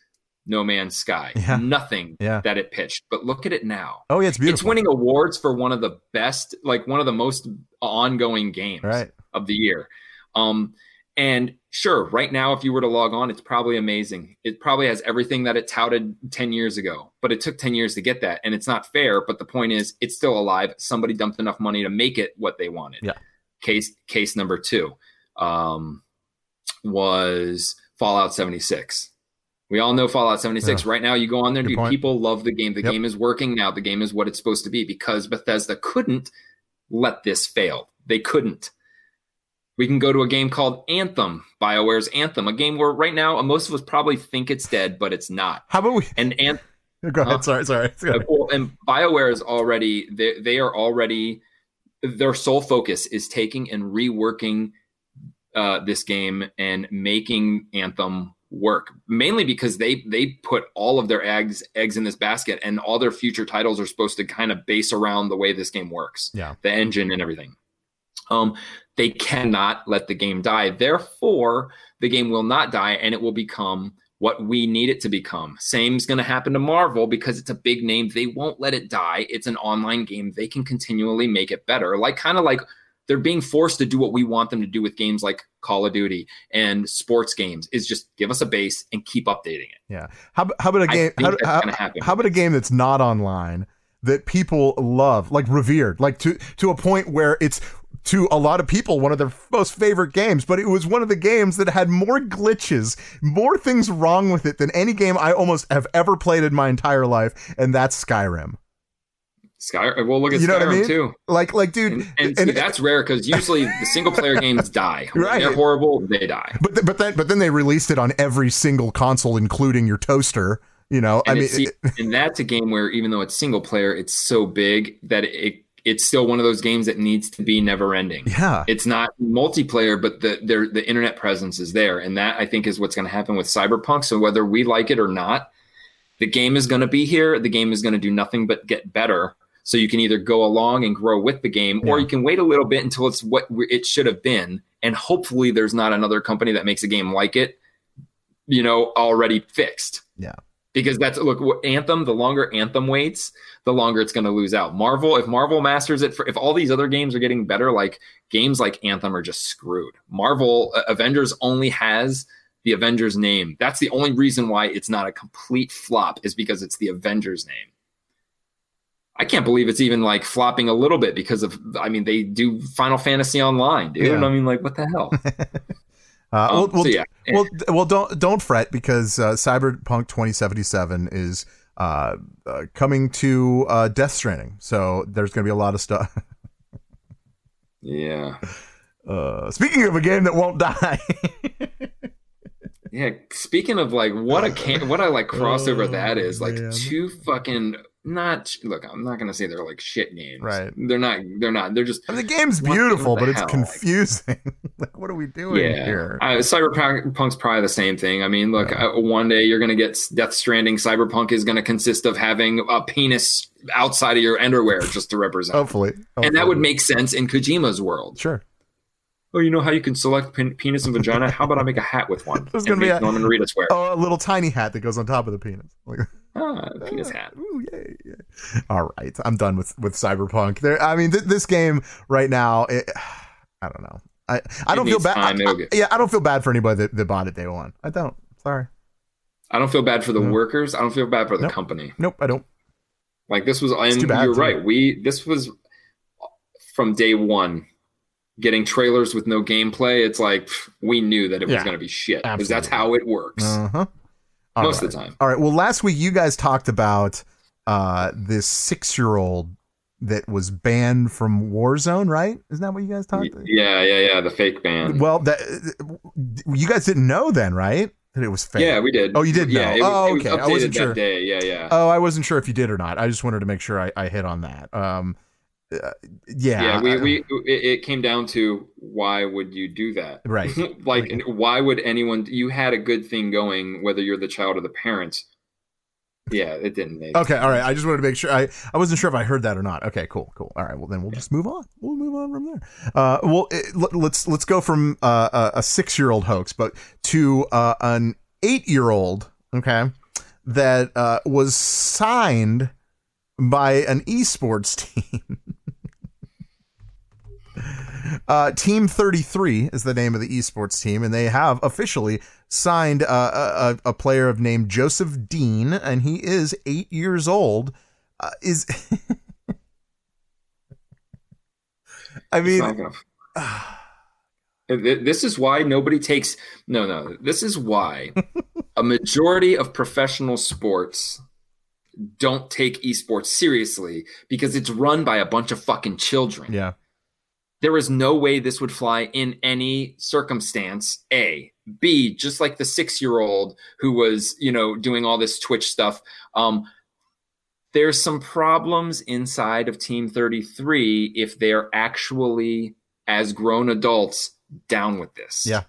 No Man's Sky, Yeah. nothing Yeah. that it pitched. But look at it now. Oh yeah, it's beautiful. It's winning awards for one of the best, like one of the most ongoing games Right. of the year. Um, and sure, right now, if you were to log on, it's probably amazing. It probably has everything that it touted 10 years ago, but it took 10 years to get that. And it's not fair. But the point is, it's still alive. Somebody dumped enough money to make it what they wanted. Yeah. Case case number two um, was Fallout 76. We all know Fallout 76. Right now, you go on there, Good dude, point. people love the game. The Yep. game is working now. The game is what it's supposed to be because Bethesda couldn't let this fail. They couldn't. We can go to a game called Anthem, BioWare's Anthem, a game where right now most of us probably think it's dead, but it's not. How about we And and go ahead? Sorry, sorry. well, and BioWare is already they they are already their sole focus is taking and reworking uh, this game and making Anthem work. Mainly because they they put all of their eggs eggs in this basket, and all their future titles are supposed to kind of base around the way this game works, Yeah. the engine and everything. Um, they cannot let the game die. Therefore, the game will not die, and it will become what we need it to become. Same's going to happen to Marvel because it's a big name. They won't let it die. It's an online game. They can continually make it better. Like kind of like they're being forced to do what we want them to do with games like Call of Duty and sports games is just give us a base and keep updating it. Yeah. How, how about a game? How, how, how about a game that's not online that people love, like revered, like to to a point where it's to a lot of people one of their most favorite games, but it was one of the games that had more glitches, more things wrong with it than any game I almost have ever played in my entire life, and that's Skyrim. Sky, well, look at You know Skyrim what I mean? too. Like, like, dude, And, and, see, that's rare because usually the single player games die. When Right. They're horrible. They die. but th- but then but then they released it on every single console, including your toaster. You know, I And mean, it's, see, and that's a game where even though it's single player, it's so big that it it's still one of those games that needs to be never ending. yeah, It's not multiplayer, but the the, the internet presence is there, and that I think is what's going to happen with Cyberpunk. So whether we like it or not, the game is going to be here. The game is going to do nothing but get better. So you can either go along and grow with the game, or you can wait a little bit until it's what it should have been, and hopefully there's not another company that makes a game like it, you know, already fixed. Yeah. because that's look anthem the longer anthem waits the longer it's going to lose out. Marvel if marvel masters it for, if all these other games are getting better like games like anthem are just screwed. Marvel uh, avengers only has the avengers name. That's the only reason why it's not a complete flop is because it's the avengers name i can't believe it's even like flopping a little bit because of i mean they do final fantasy online dude Yeah. i mean like what the hell Uh, Um, well, well, so yeah. well, well, don't don't fret because uh, Cyberpunk 2077 is uh, uh, coming to uh, Death Stranding, so there's going to be a lot of stuff. yeah Uh, speaking of a game that won't die, Yeah, speaking of like what a can what a like crossover Oh, that is, like man. two fucking not look, I'm not gonna say they're like shit games. Right. They're not they're not. They're just I mean, the game's beautiful, the but it's confusing. like, what are we doing yeah. here? Uh, Cyberpunk's probably the same thing. I mean, look, uh, one day you're gonna get Death Stranding. Cyberpunk is gonna consist of having a penis outside of your underwear just to represent, hopefully, and that would make sense in Kojima's world. sure. Oh, you know how you can select pen- penis and vagina? How about I make a hat with one? There's gonna be a- Norman Reedus wear. Oh, a little tiny hat that goes on top of the penis. Like, Ah, penis hat. Ooh. All right, I'm done with with Cyberpunk. There, I mean, th- this game right now, it, I don't know. I I don't feel bad. time, I- it'll I- get- yeah, I don't feel bad for anybody that, that bought it day one. I don't. Sorry. I don't feel bad for the No. workers. I don't feel bad for the Nope. company. Nope, I don't. Like this was, and you're too. right. We this was from day one. Getting trailers with no gameplay, it's like pff, we knew that it was going to be shit because that's how it works Uh huh. most of the time. All right. Well, last week you guys talked about uh this six year old that was banned from Warzone, right? Isn't that what you guys talked? about? Yeah, yeah, yeah. The fake ban. Well, that you guys didn't know then, right? That it was fake. yeah, we did. Oh, you did Yeah, know. it Oh, it was okay. I wasn't sure. day. Yeah, yeah. Oh, I wasn't sure if you did or not. I just wanted to make sure I, I hit on that. Um, uh, yeah, yeah, we, we it, it came down to why would you do that? Right. like, why would anyone? You had a good thing going, whether you're the child or the parents. Yeah, it didn't make. Okay, all right. I just wanted to make sure. I, I wasn't sure if I heard that or not. Okay, cool, cool. All right, well then we'll just move on. We'll move on from there. Uh, well, it, let- let's let's go from uh, a, a six year old hoax, but to uh, an eight year old. Okay, that uh, was signed by an esports team. Uh, team 33 is the name of the esports team, and they have officially signed uh, a, a player of name Joseph Deen, and he is eight years old. Uh, is I mean, gonna- This is why nobody takes no no. This is why a majority of professional sports don't take esports seriously because it's run by a bunch of fucking children. yeah, There is no way this would fly in any circumstance. A, B, just like the six-year-old who was, you know, doing all this Twitch stuff. Um, there's some problems inside of Team 33 if they're actually, as grown adults, down with this. Yeah.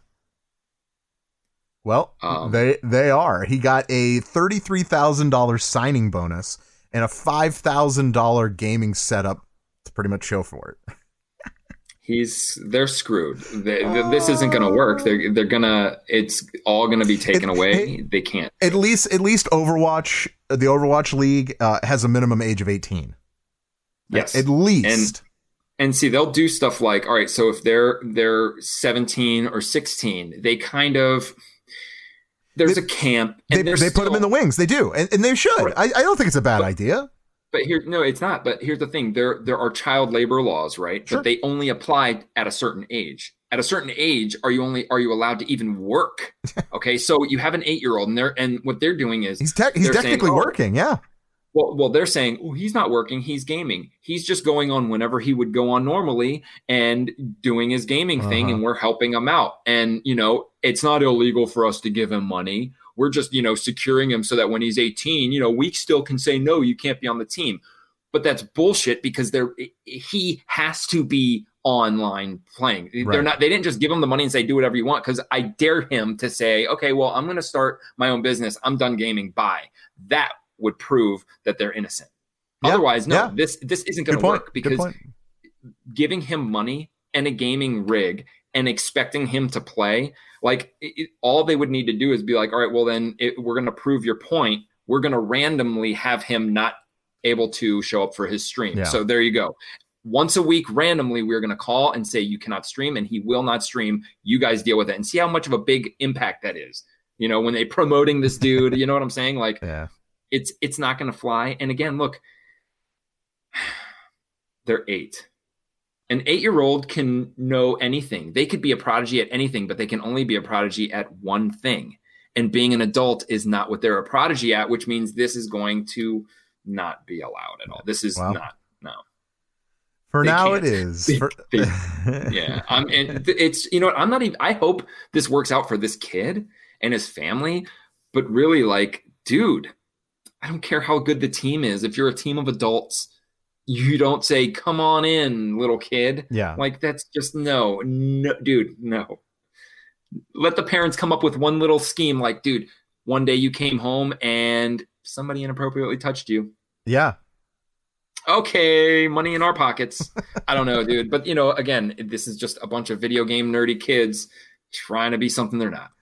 Well, Um, they they are. He got a thirty three thousand dollars signing bonus and a five thousand dollar gaming setup to pretty much show for it. He's they're screwed. They, th- this isn't going to work. They're they're gonna. It's all going to be taken It- away. it- they can't. At least at least Overwatch, the Overwatch League uh, has a minimum age of eighteen. Yes. At least. and see they'll do stuff like all right so if they're they're 17 or 16 they kind of there's They- a camp they, and they they're put them in the wings. They do, and, and they should. Right. I, I don't think it's a bad But- idea. But here no it's not but here's the thing there there are child labor laws right Sure. but they only apply at a certain age at a certain age are you only are you allowed to even work okay so you have an eight year old and they're and what they're doing is He's tech he's they're saying, technically "Oh, working. Yeah, Well, well, they're saying, oh, he's not working. He's gaming. He's just going on whenever he would go on normally and doing his gaming thing, Uh-huh. and we're helping him out. And you know, it's not illegal for us to give him money. We're just, you know, securing him so that when he's 18, you know, we still can say no, you can't be on the team. But that's bullshit because they're he has to be online playing. Right. They're not. They didn't just give him the money and say do whatever you want. Because I dare him to say, okay, well, I'm going to start my own business. I'm done gaming. Bye. That would prove that they're innocent. Yeah, Otherwise, no. yeah. This this isn't going to work because giving him money and a gaming rig and expecting him to play like it, all they would need to do is be like all right well then it, we're going to prove your point. We're going to randomly have him not able to show up for his stream. Yeah. so there you go. Once a week randomly we're going to call and say you cannot stream and he will not stream. You guys deal with it and see how much of a big impact that is. You know when they promoting this dude you know what i'm saying? Like Yeah, it's it's not going to fly. And again, look, they're eight. An eight year old can know anything. They could be a prodigy at anything, but they can only be a prodigy at one thing. And being an adult is not what they're a prodigy at, which means this is going to not be allowed at all. This is Wow. not no. for They now can't. it is. They- For- they- yeah i'm and it's you know what i'm not even i hope this works out for this kid and his family but really like dude i don't care how good the team is if you're a team of adults you don't say come on in little kid yeah. like that's just no no dude no let the parents come up with one little scheme like dude one day you came home and somebody inappropriately touched you Yeah. okay, money in our pockets. I don't know, dude. But you know, again, this is just a bunch of video game nerdy kids trying to be something they're not.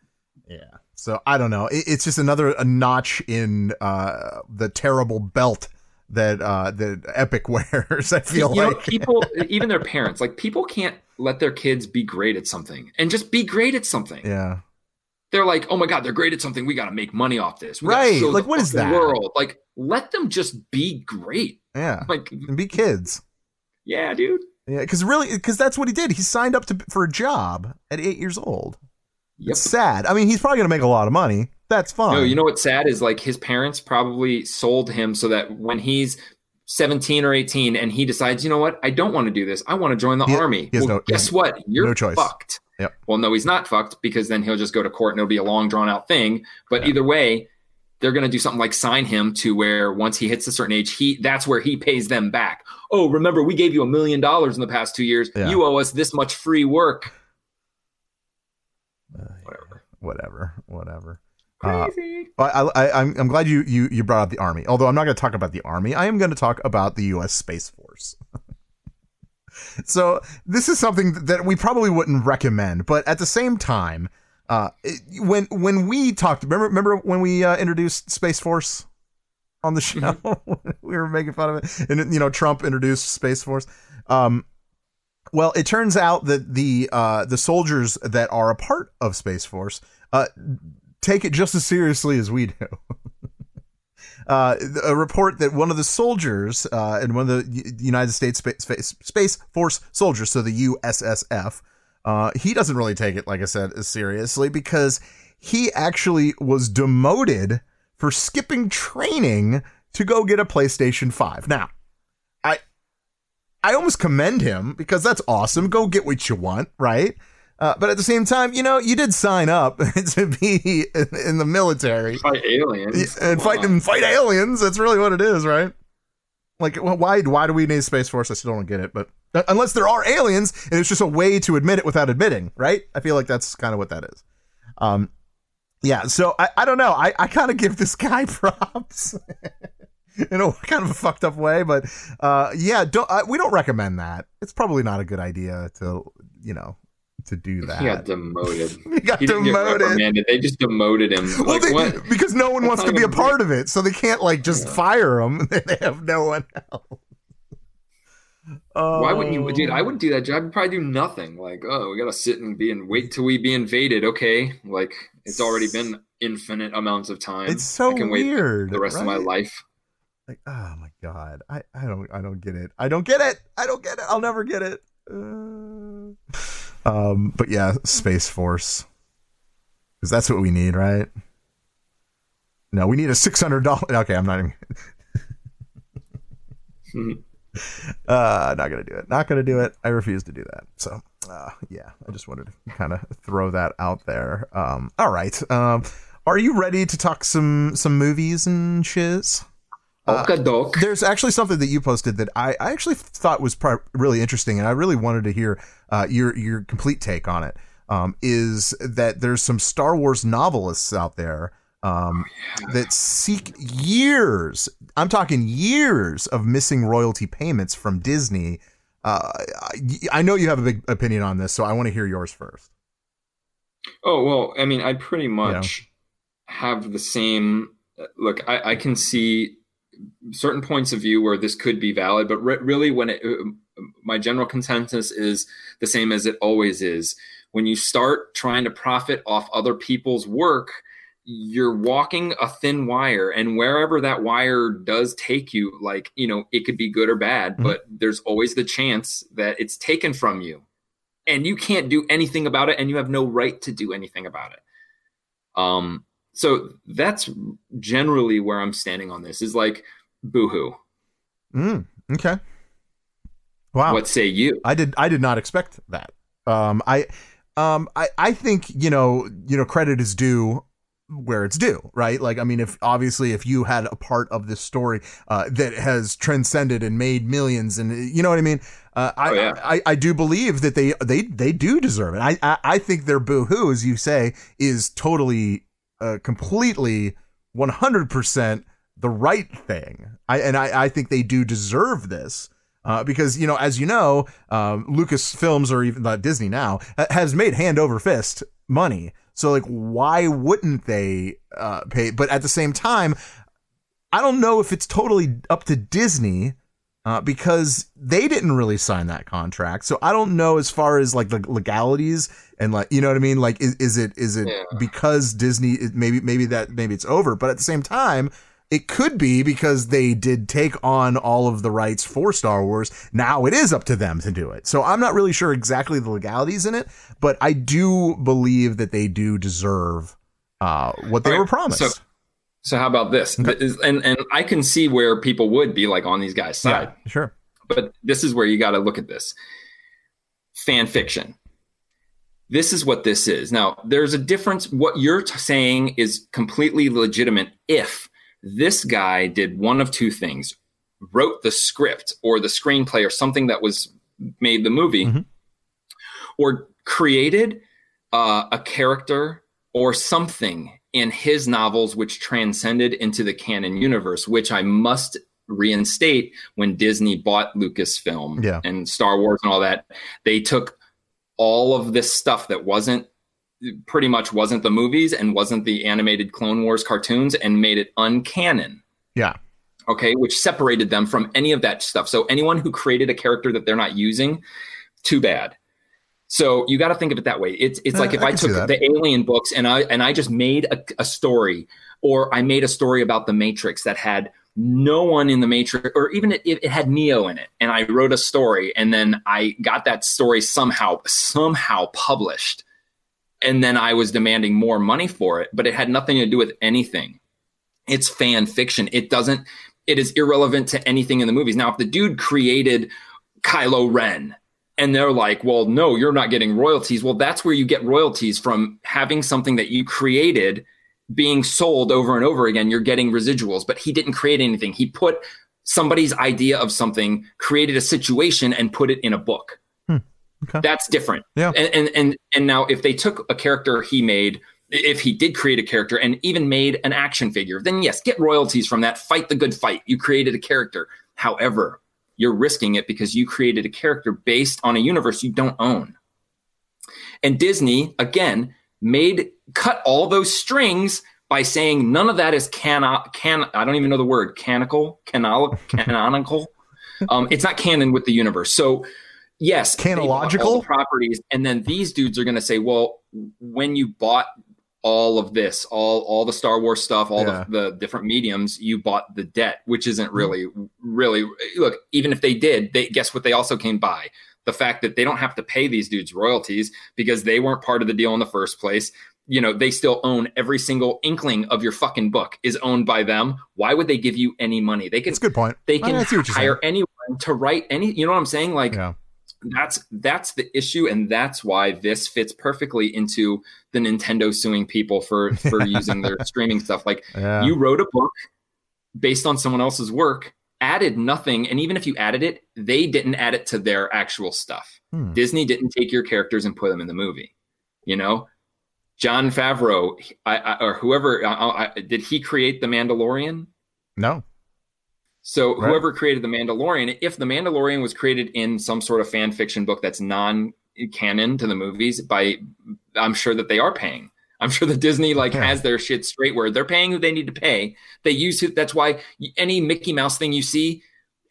Yeah. So I don't know. It's just another a notch in uh, the terrible belt that uh, that Epic wears. I feel you know, like people, even their parents, like people can't let their kids be great at something and just be great at something. yeah. They're like, oh my god, they're great at something. We got to make money off this. We Right. Like, what is that? World, like, let them just be great. Yeah. Like, And be kids. yeah, dude. Yeah, because really, because that's what he did. He signed up to for a job at eight years old. Yep. It's sad. I mean, he's probably gonna make a lot of money. That's fine. No, you know what's sad is like his parents probably sold him so that when he's 17 or 18 and he decides, you know what, I don't want to do this. I want to join the He- army. he well, no- guess what? You're no choice. fucked. Yep. Well, no, he's not fucked because then he'll just go to court and it'll be a long drawn out thing. But either way, they're going to do something like sign him to where once he hits a certain age, he that's where he pays them back. Oh, remember we gave you a million dollars in the past two years. Yeah. You owe us this much free work. Uh, Whatever. Whatever. Whatever. Uh, Crazy. I, I, I'm, I'm glad you, you, you brought up the army. Although I'm not going to talk about the army, I am going to talk about the U.S. Space Force. so this is something that we probably wouldn't recommend, but at the same time, uh, it- when when we talked, remember remember when we uh, introduced Space Force on the show, we were making fun of it, and you know Trump introduced Space Force. Um, well, it turns out that the uh, the soldiers that are a part of Space Force uh, take it just as seriously as we do. uh, a report that one of the soldiers uh, and one of the United States Space, Space, Force soldiers, so the USSF, uh, he doesn't really take it, like I said, as seriously because he actually was demoted for skipping training to go get a PlayStation 5. Now, I I almost commend him because that's awesome. Go get what you want, right? Uh, but at the same time, you know, you did sign up to be in, in the military Fight aliens. and fight and fight aliens. That's really what it is, right? Like, well, why why do we need space force? I still don't get it, but uh, unless there are aliens, and it's just a way to admit it without admitting, right? I feel like that's kind of what that is. Um, yeah. So I, I don't know. I, I kind of give this guy props in a kind of a fucked up way, but uh, yeah, don't uh, we don't recommend that. It's probably not a good idea to you know to do that. He got demoted. He got He demoted. They just demoted him. Well, Like they- what? because no one wants to be a part of it, so they can't like just fire him. they have no one else. Why wouldn't you, dude? I wouldn't do that job. I'd probably do nothing. Like, oh, we gotta sit and be and wait till we be invaded. Okay, like it's already been infinite amounts of time. It's so I can wait weird, the rest of my life. Like, oh my god, I, I don't I don't get it. I don't get it. I don't get it. I'll never get it. Uh, um, but yeah, Space Force, because that's what we need, right? No, we need a six hundred dollar. Okay, I'm not even. uh, not gonna do it. Not gonna do it. I refuse to do that. So, uh, yeah, I just wanted to kind of throw that out there. Um, all right. Um, are you ready to talk some some movies and shiz? Uh. There's actually something that you posted that I, I actually thought was pro- really interesting, and I really wanted to hear uh, your your complete take on it. Um, is that there's some Star Wars novelists out there um, that seek years. I'm talking years of missing royalty payments from Disney. Uh, I, I know you have a big opinion on this, so I want to hear yours first. Oh well, I mean, I pretty much have the same. Look, I, I can see certain points of view where this could be valid, but re- really, when it, uh, my general consensus is the same as it always is. When you start trying to profit off other people's work, you're walking a thin wire, and wherever that wire does take you, like you know, it could be good or bad, Mhm. but there's always the chance that it's taken from you and you can't do anything about it and you have no right to do anything about it um so that's generally where i'm standing on this is like boohoo Mm, okay. Wow. what say you I did I did not expect that. Um I um I I think, you know, you know credit is due where it's due, right? Like I mean if obviously if you had a part of this story uh that has transcended and made millions and you know what I mean? Uh I Oh, yeah. I, I do believe that they they they do deserve it. I I, I think their boohoo as you say is totally uh completely 100% the right thing. I and I I think they do deserve this. Uh, because you know, as you know, um, Lucasfilms or even uh, Disney now ha- has made hand over fist money. So like, why wouldn't they uh, pay? But at the same time, I don't know if it's totally up to Disney uh, because they didn't really sign that contract. So I don't know as far as like the legalities and like you know what I mean. Like, is, is it is it Yeah. because Disney maybe maybe that maybe it's over, but at the same time. It could be because they did take on all of the rights for Star Wars. Now it is up to them to do it. So I'm not really sure exactly the legalities in it, but I do believe that they do deserve uh, what they Okay, were promised. so- so how about this Okay. Is- and and i can see where people would be like on these guys side yeah, sure. but this is where you got to look at this fan fiction this is what this is now there's a difference what you're t- saying is completely legitimate if this guy did one of two things wrote the script or the screenplay or something that was made the movie Mhm. or created uh, a character or something in his novels which transcended into the canon universe which i must reinstate when Disney bought Lucasfilm Yeah. and Star Wars and all that. They took all of this stuff that wasn't pretty much wasn't the movies and wasn't the animated Clone Wars cartoons and made it uncanon. Yeah. Okay, which separated them from any of that stuff. So anyone who created a character that they're not using, too bad. So you got to think of it that way. It's it's Yeah, like if I I, took the Alien books and I and I just made a, a story, or I made a story about the Matrix that had no one in the Matrix, or even it, it had Neo in it, and I wrote a story, and then I got that story somehow somehow published, and then I was demanding more money for it, but it had nothing to do with anything. It's fan fiction. It doesn't. It is irrelevant to anything in the movies. Now, if the dude created Kylo Ren and they're like, well, no, you're not getting royalties. Well, that's where you get royalties from having something that you created being sold over and over again. You're getting residuals, but he didn't create anything. He put somebody's idea of something, created a situation, and put it in a book. Hmm. Okay. That's different. Yeah. And, and and and now if they took a character he made, if he did create a character and even made an action figure, then yes, get royalties from that. Fight the good fight. You created a character. However, you're risking it because you created a character based on a universe you don't own. And Disney, again, made cut all those strings by saying none of that is cano can I don't even know the word canonical canonical canonical. Um, it's not canon with the universe. So yes, they bought all Canological? the properties, and then these dudes are going to say, well, when you bought all of this, all all the Star Wars stuff, all Yeah. the, the different mediums, you bought the debt, which isn't really really look. Even if they did, they guess what they also came by the fact that they don't have to pay these dudes royalties because they weren't part of the deal in the first place. You know, they still own every single inkling of your fucking book is owned by them. Why would they give you any money? They can It's a good point. they can hire anyone to write any you know what I'm saying? Like Yeah. that's that's the issue and that's why this fits perfectly into the Nintendo suing people for for using their streaming stuff. Like Yeah. you wrote a book based on someone else's work, added nothing, and even if you added it, they didn't add it to their actual stuff. Hmm. Disney didn't take your characters and put them in the movie. You know, Jon Favreau I, I, or whoever I, I, did he create the Mandalorian? No. So Right. whoever created the Mandalorian, if the Mandalorian was created in some sort of fan fiction book that's non-canon to the movies, by I'm sure that they are paying. I'm sure that Disney like Yeah. has their shit straight where they're paying who they need to pay. They use it. That's why any Mickey Mouse thing you see,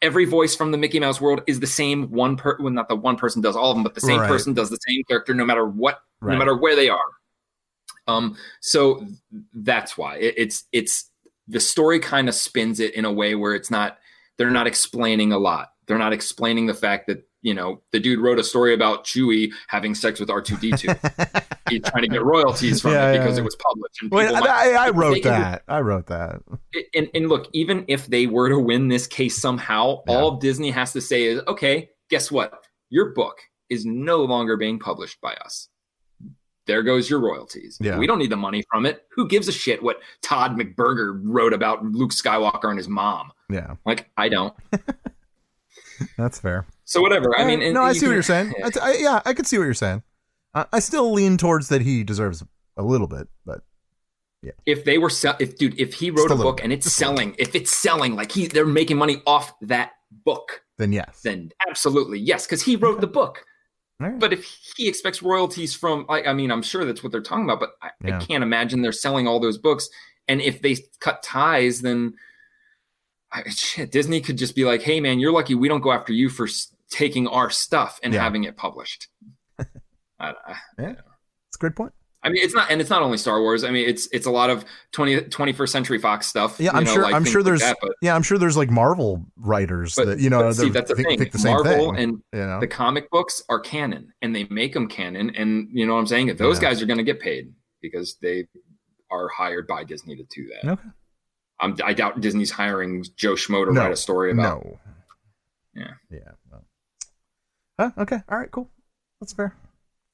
every voice from the Mickey Mouse world is the same one per. Well, not the one person does all of them, but the same Right. person does the same character no matter what, Right. no matter where they are. Um, so that's why it, it's it's the story kind of spins it in a way where it's not they're not explaining a lot. They're not explaining the fact that you know the dude wrote a story about Chewie having sex with R two D two. He's trying to get royalties from Yeah, it yeah, because yeah. it was published. And Wait, might- I, I wrote that. I wrote that. and, and look, even if they were to win this case somehow, all Disney has to say is, okay, guess what? Your book is no longer being published by us. There goes your royalties. Yeah. We don't need the money from it. Who gives a shit what Todd McBurger wrote about Luke Skywalker and his mom? Yeah, Like, I don't. that's fair. So whatever. I mean, and no, I see can- what you're saying. Yeah. I yeah, I can see what you're saying. I, I still lean towards that he deserves a little bit, but if they were sell- if dude if he Just wrote a a book bit. and it's Just selling if it's selling like he they're making money off that book then yes. then absolutely yes because he wrote the book right. but if he expects royalties from I, I mean i'm sure that's what they're talking about but I, Yeah. I can't imagine they're selling all those books and if they cut ties then I, shit, disney could just be like hey man you're lucky we don't go after you for s- taking our stuff and Yeah. having it published I, I, It's a good point. I mean, it's not, and it's not only Star Wars. I mean, it's it's a lot of 20, 21st Century Fox stuff. Yeah, I'm know, sure. like I'm sure like there's. that, but, yeah, I'm sure there's like Marvel writers but, that you know see, that that's the think, thing. the same Marvel thing. and you know, the comic books are canon, and they make them canon, and you know what I'm saying. Those Yeah. guys are going to get paid because they are hired by Disney to do that. okay. I'm, I doubt Disney's hiring Joe Schmo to No, write a story about. No. Yeah. Yeah. no. Huh? Okay. All right. Cool. That's fair.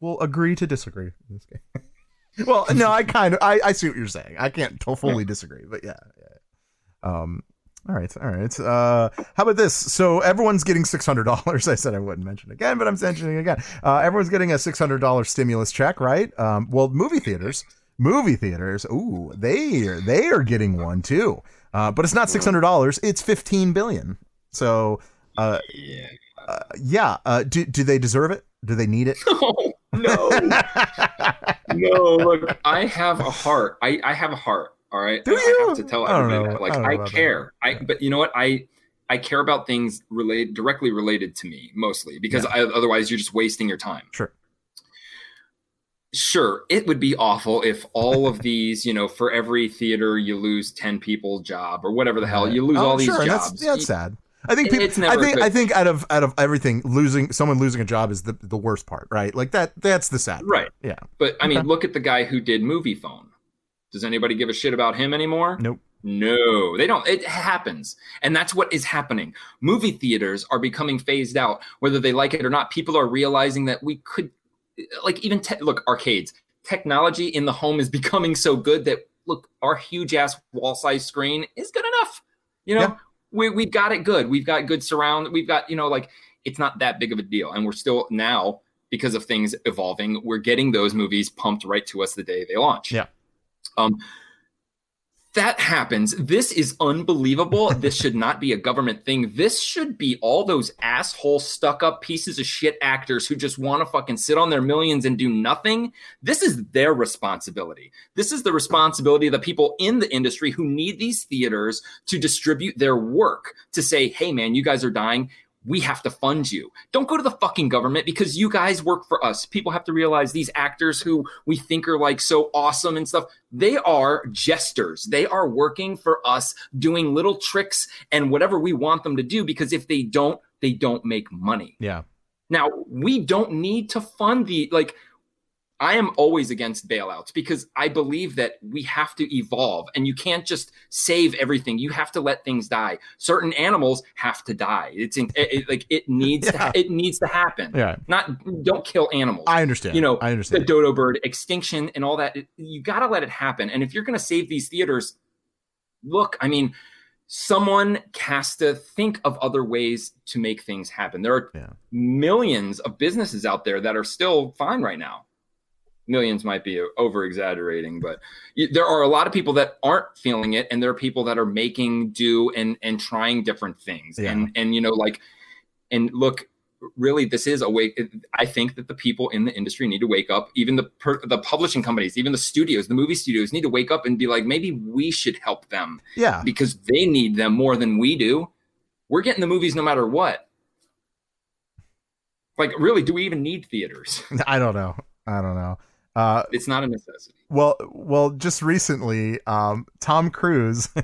We'll agree to disagree in this game. well, no, I kind of I, I see what you're saying. I can't fully disagree, but yeah, yeah. Um. All right. All right. Uh, how about this? So everyone's getting six hundred dollars. I said I wouldn't mention it again, but I'm mentioning it again. Uh, everyone's getting a six hundred dollars stimulus check, right? Um. Well, movie theaters Movie theaters, ooh, they are they are getting one too. Uh, but it's not six hundred dollars; it's fifteen billion. So, uh, Yeah. uh, yeah. Uh, do do they deserve it? Do they need it? No, no, no. Look, I have a heart. I, I have a heart. All right. Do I you? have to tell I everybody that. Like I I, about that. care. I but you know what? I I care about things related directly related to me mostly because I, otherwise you're just wasting your time. Sure. Sure, it would be awful if all of these, you know, for every theater you lose ten people job or whatever the hell, you lose Oh, all these sure, and jobs. That's, yeah, that's sad. I think people. it's never I think. good. I think out of out of everything, losing someone losing a job is the the worst part, right? Like that. That's the sad. part. Right. Yeah. But I mean, Okay. look at the guy who did Moviefone. Does anybody give a shit about him anymore? Nope. No, they don't. It happens. And that's what is happening. Movie theaters are becoming phased out, whether they like it or not. People are realizing that we could, like, even te- look, arcades, technology in the home is becoming so good that, look, our huge ass wall size screen is good enough. You know, Yeah. we, we've got it good. We've got good surround. We've got, you know, like, it's not that big of a deal. And we're still now, because of things evolving, we're getting those movies pumped right to us the day they launch. Yeah. Um, that happens. This is unbelievable. this should not be a government thing. This should be all those asshole stuck up pieces of shit actors who just want to fucking sit on their millions and do nothing. This is their responsibility. This is the responsibility of the people in the industry who need these theaters to distribute their work to say, hey, man, you guys are dying. We have to fund you. Don't go to the fucking government because you guys work for us. People have to realize these actors who we think are like so awesome and stuff, they are jesters. They are working for us, doing little tricks and whatever we want them to do because if they don't, they don't make money. Yeah. Now, we don't need to fund the like I am always against bailouts because I believe that we have to evolve and you can't just save everything. You have to let things die. Certain animals have to die. It's in, it, it- like it needs Yeah. to, it needs to happen. Yeah. Not don't kill animals. I understand. You know, I understand. the dodo bird extinction and all that. it- You got to let it happen. And if you're going to save these theaters, look, I mean, someone has to think of other ways to make things happen. There are Yeah. millions of businesses out there that are still fine right now. Millions might be over exaggerating, but there are a lot of people that aren't feeling it, and there are people that are making do and and trying different things. Yeah. And and you know, like, and look, really, this is a wake. I think that the people in the industry need to wake up. Even the per, the publishing companies, even the studios, the movie studios, need to wake up and be like, maybe we should help them Yeah. because they need them more than we do. We're getting the movies no matter what. Like, really, do we even need theaters? I don't know. I don't know. Uh, It's not a necessity. well, well, just recently, um, Tom Cruise.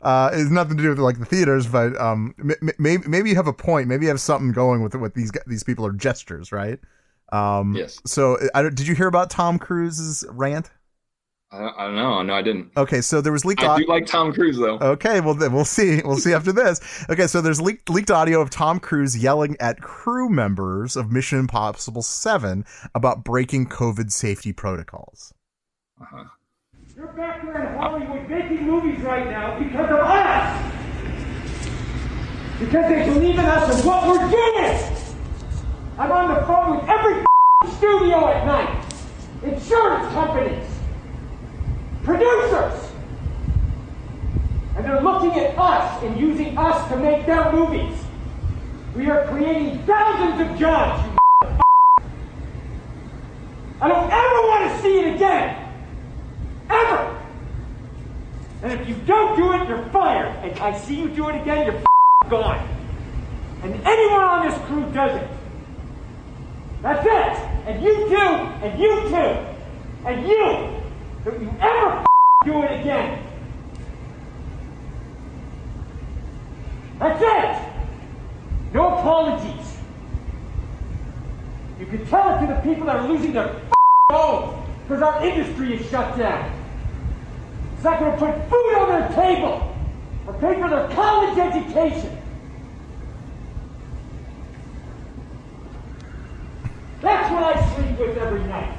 Uh, it's nothing to do with like the theaters, but um, m- maybe maybe you have a point. Maybe you have something going with what these these people are gestures, right? Um, Yes. So, I did you hear about Tom Cruise's rant? I, I don't know. No, I didn't. Okay, so there was leaked. I au- do like Tom Cruise though. Okay, well then we'll see. We'll see after this. Okay, so there's leaked leaked audio of Tom Cruise yelling at crew members of Mission Impossible 7 about breaking COVID safety protocols. Uh-huh. You're back there in Hollywood making movies right now because of us! Because they believe in us and what we're doing! I'm on the phone with every studio at night! Insurance companies! Producers! And they're looking at us and using us to make their movies! We are creating thousands of jobs, you. I don't ever want to see it again! Ever! And if you don't do it, you're fired. And I see you do it again, you're gone. And anyone on this crew does it. That's it. And you too, and you too, and you. Don't you ever do it again. That's it. No apologies. You can tell it to the people that are losing their homes because our industry is shut down. It's not going to put food on their table or pay for their college education. That's what I sleep with every night.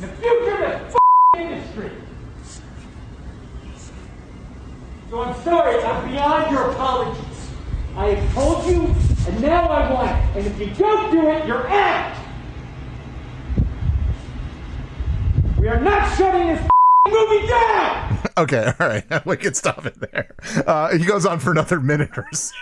The future of this f- industry. So I'm sorry, I'm beyond your apologies. I have told you And now I want it. And if you don't do it, you're out. We are not shutting this movie down. Okay, all right. We can stop it there. Uh, he goes on for another minute or so.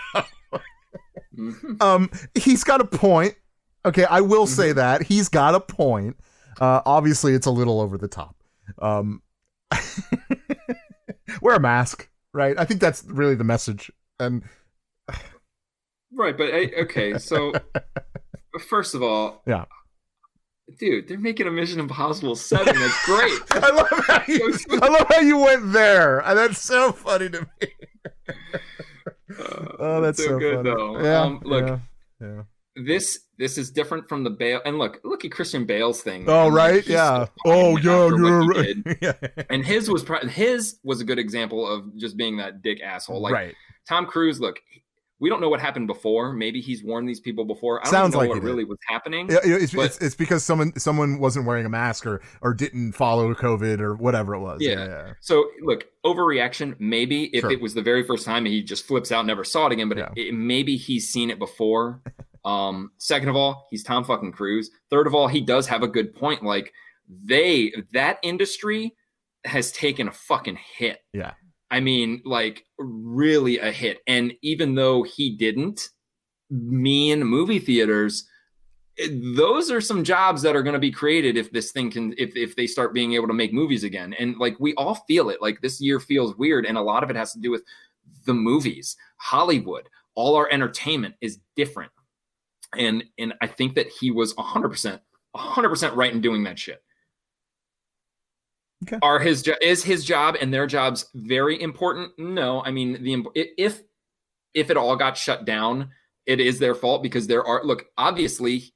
um, he's got a point. Okay, I will say that he's got a point. Uh, obviously, it's a little over the top. Um, wear a mask, right? I think that's really the message. And Right, but eh, okay, so first of all, yeah, dude, they're making a Mission Impossible Seven. That's great. I love how you, I love how you went there. That's so funny to me. oh, that's so, so good funny. though. Yeah, Um, look, yeah, yeah. this this is different from the Bale. And look, look at Christian Bale's thing. Oh. Like, right, yeah. Oh yeah, you're right. yeah. And his was his was a good example of just being that dick asshole. Like right. Tom Cruise, look, we don't know what happened before. Maybe he's warned these people before. I don't Sounds know like what did. really was happening. Yeah, it's, but- it's, it's because someone someone wasn't wearing a mask or or didn't follow COVID or whatever it was. Yeah. yeah. So look, overreaction. Maybe if Sure. it was the very first time, he just flips out, never saw it again. But Yeah. it, it- maybe he's seen it before. Um, second of all, he's Tom fucking Cruise. Third of all, he does have a good point. Like they that industry has taken a fucking hit. Yeah. I mean, like really a hit. And even though he didn't, me in movie theaters, eh, those are some jobs that are going to be created if this thing can, if, if they start being able to make movies again. And like we all feel it. Like this year feels weird. And a lot of it has to do with the movies, Hollywood, all our entertainment is different. And, and I think that he was 100%, 100% right in doing that shit Okay. are his jo- is his job and their jobs very important? No. I mean the if if it all got shut down it is their fault because there are look obviously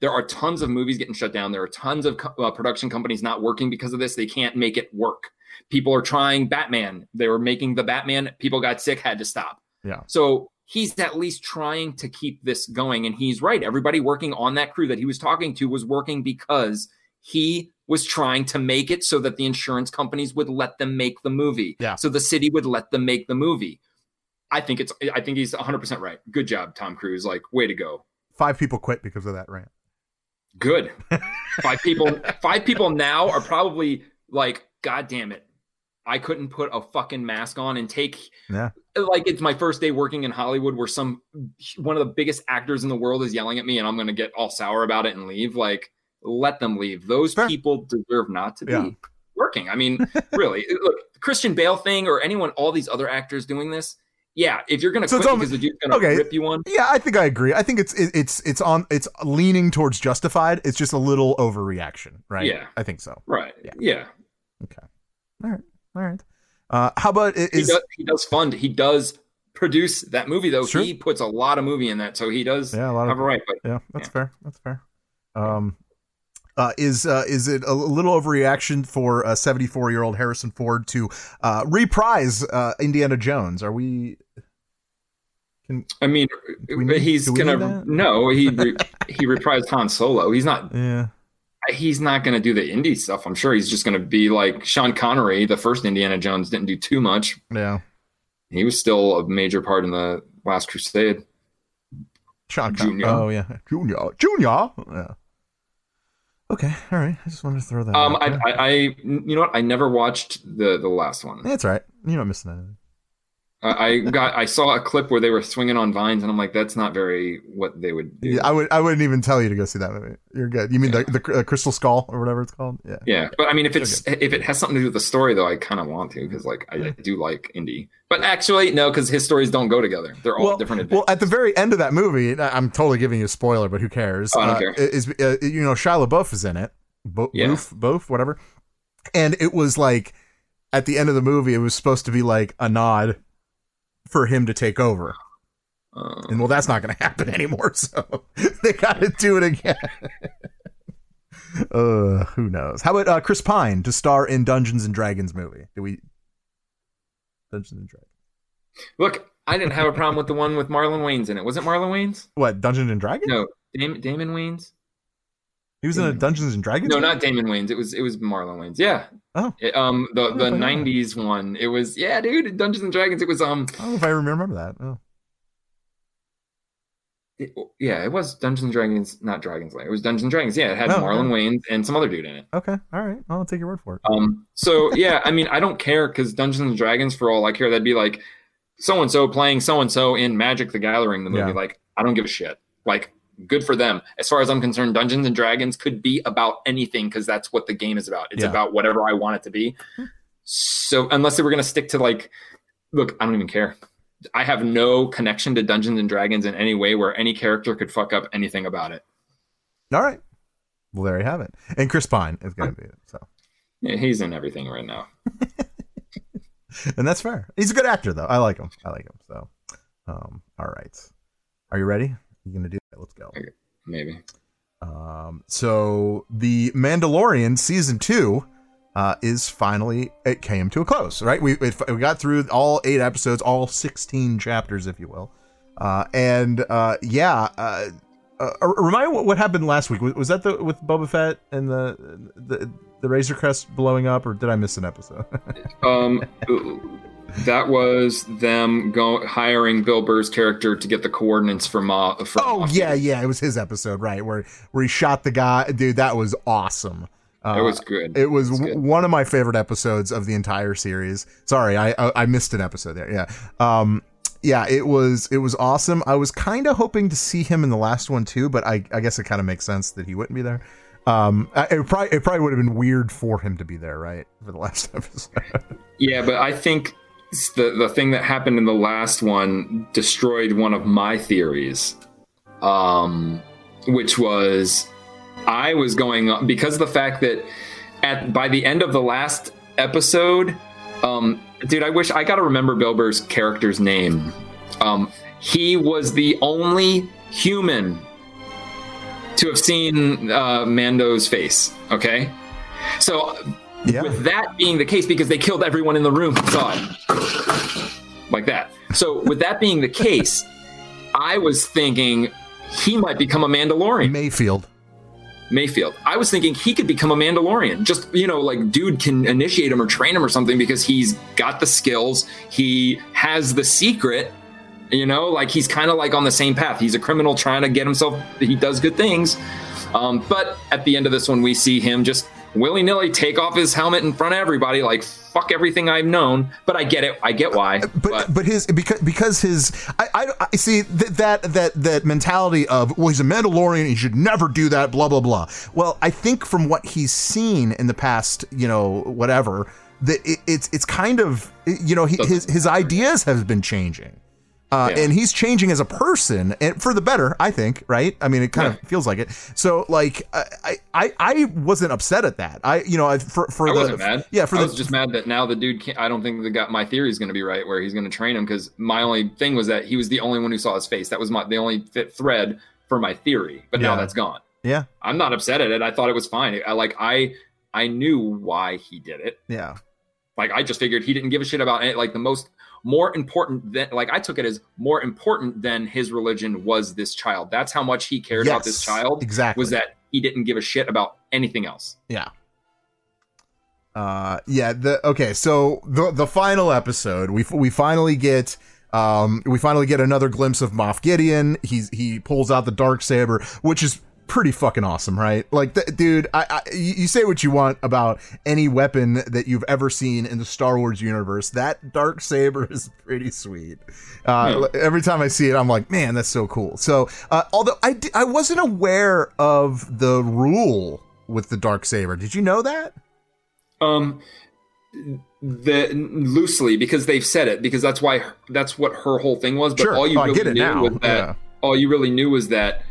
there are tons of movies getting shut down. There are tons of co- uh, production companies not working because of this. They can't make it work. People are trying batman. They were making the batman. People got sick had to stop. Yeah. so he's at least trying to keep this going. And he's right. Everybody working on that crew that he was talking to was working because he was trying to make it so that the insurance companies would let them make the movie. Yeah. So the city would let them make the movie. I think it's I think he's 100% right. Good job Tom Cruise. Like way to go. Five people quit because of that rant. Good. five people five people now are probably like god damn it. I couldn't put a fucking mask on and take Yeah. like it's my first day working in Hollywood where some one of the biggest actors in the world is yelling at me and I'm going to get all sour about it and leave like let them leave those Fair. people deserve not to be Yeah. working I mean really look Christian Bale thing or anyone all these other actors doing this yeah if you're going to So quit because the dude's going to okay. rip you one Yeah, I think I agree. I think it's it, it's it's on it's leaning towards justified. It's just a little overreaction, right? Yeah. I think so. right Yeah. yeah, Okay. All right. All right. Uh, how about i- He, is does, he does fund he does produce that movie though Sure. he puts a lot of movie in that so he does yeah a lot have of a right but yeah that's yeah. fair that's fair. Um, uh, is uh, is it a little overreaction for a 74 year old Harrison Ford to uh, reprise uh, Indiana Jones? Are we? Can I mean, we he's do we need gonna no. He re, he reprised Han Solo. He's not. yeah He's not gonna do the indie stuff. I'm sure he's just gonna be like Sean Connery. The first Indiana Jones didn't do too much. yeah He was still a major part in the Last Crusade. Sean Junior. Oh yeah, Junior, Junior. Yeah. Okay, all right. I just wanted to throw that. Um, out I. I, I, you know what? I never watched the the last one. That's all right. You're not missing anything. I got, I saw a clip where they were swinging on vines, and I'm like, that's not very what they would do. Yeah, I would. I wouldn't even tell you to go see that movie. You're good. You mean the the uh, Crystal Skull or whatever it's called? Yeah. Yeah, but I mean, if it's if it has something to do with the story, though, I kind of want to because like I, I do like indie. But actually, no, because his stories don't go together. They're all well, different. well, at the very end of that movie, I'm totally giving you a spoiler, but who cares? Oh, I don't uh, care. Is uh, you know Shia LaBeouf is in it, Bo- Yeah. Boof, Boof, whatever, and it was like at the end of the movie, it was supposed to be like a nod for him to take over, Uh, and well, that's not going to happen anymore. So they got to do it again. uh, who knows? How about uh, Chris Pine to star in Dungeons and Dragons movie? Do we Dungeons and Dragons? look, I didn't have a problem with the one with Marlon Wayans in it. Was it Marlon Wayans? What Dungeons and Dragons? No, Damon, Damon Wayans. he was in a Dungeons and Dragons. No, movie? not Damon Wayans. It was it was Marlon Wayans. Yeah. Oh. It, um, the the I know. '90s one. It was yeah, dude. Dungeons and Dragons. It was um. I don't know if I remember that. Oh. It- yeah, it was Dungeons and Dragons, not Dragons Lair. It was Dungeons and Dragons. Yeah, it had Oh, Marlon okay. Wayans and some other dude in it. Okay, all right. I'll take your word for it. Um, so yeah, I mean, I don't care because Dungeons and Dragons, for all I care, that'd be like so and so playing so and so in Magic the Gathering, the movie. Yeah. Like, I don't give a shit. Like, good for them. As far as I'm concerned, Dungeons and Dragons could be about anything because that's what the game is about. It's Yeah. about whatever I want it to be. So unless they were gonna stick to like, look, I don't even care. I have no connection to Dungeons and Dragons in any way where any character could fuck up anything about it. All right. Well, there you have it. And Chris Pine is going to be it. So, Yeah, he's in everything right now. and that's fair. He's a good actor, though. I like him. I like him. So, um, all right. Are you ready? You gonna do it? Let's go. Maybe. Um, so the Mandalorian season two uh, is finally it came to a close. Right, we it, we got through all eight episodes, all sixteen chapters, if you will. Uh, and uh, yeah, uh, uh, remind me what, what happened last week. Was, was that the with Boba Fett and the the the Razor Crest blowing up, or did I miss an episode? Um, that was them go hiring Bill Burr's character to get the coordinates from. Ma, oh yeah, yeah, it was his episode, right? Where where he shot the guy. Dude, that was awesome. Uh, It was good. It was, It was w- good. one of my favorite episodes of the entire series. Sorry, I I, I missed an episode there. Yeah. Um. Yeah, it was it was awesome. I was kind of hoping to see him in the last one too, but I I guess it kind of makes sense that he wouldn't be there. Um, it probably it probably would have been weird for him to be there, right, for the last episode. Yeah, but I think the the thing that happened in the last one destroyed one of my theories, um, which was I was going because of the fact that at by the end of the last episode, um, dude, I wish I got to remember Bill Burr's character's name. Um, he was the only human to have seen uh, Mando's face. Okay, so yeah. with that being the case, because they killed everyone in the room who saw it, like that. So with that being the case, I was thinking he might become a Mandalorian. Mayfield. Mayfield. I was thinking he could become a Mandalorian. Just, you know, like dude can initiate him or train him or something because he's got the skills. He has the secret. You know, like he's kind of like on the same path. He's a criminal trying to get himself, he does good things. Um, but at the end of this one, we see him just willy nilly take off his helmet in front of everybody, like fuck everything I've known. But I get it. I get why. Uh, but but his because because his I I, I see that that that that mentality of well he's a Mandalorian he should never do that blah blah blah. Well, I think from what he's seen in the past, you know, whatever that it, it's it's kind of you know he, his his ideas have been changing. Uh, Yeah. and he's changing as a person and for the better i think right i mean it kind of feels like it so like I, I i wasn't upset at that i you know I- for for I the wasn't mad. yeah for I the was just mad that now the dude can't. I don't think the got my theory is going to be right where he's going to train him because my only thing was that he was the only one who saw his face. That was my the only fit thread for my theory. But now that's gone. yeah I'm not upset at it. I thought it was fine. I like I I knew why he did it. yeah Like I just figured he didn't give a shit about it. Like the most more important than like I took it as more important than his religion was this child. That's how much he cared about this child. exactly. Was that he didn't give a shit about anything else. Yeah. Uh yeah, the okay, so the the final episode, we we finally get um we finally get another glimpse of Moff Gideon. He's he pulls out the dark saber, which is pretty fucking awesome, right? Like the, dude, I, I you say what you want about any weapon that you've ever seen in the Star Wars universe. That dark saber is pretty sweet. Uh every time I see it I'm like, "Man, that's so cool." So, uh although I I wasn't aware of the rule with the dark saber. Did you know that? Um, the loosely because they've said it because that's why that's what her whole thing was. But Sure. all you Oh, really get it knew now. was that Yeah. all you really knew was that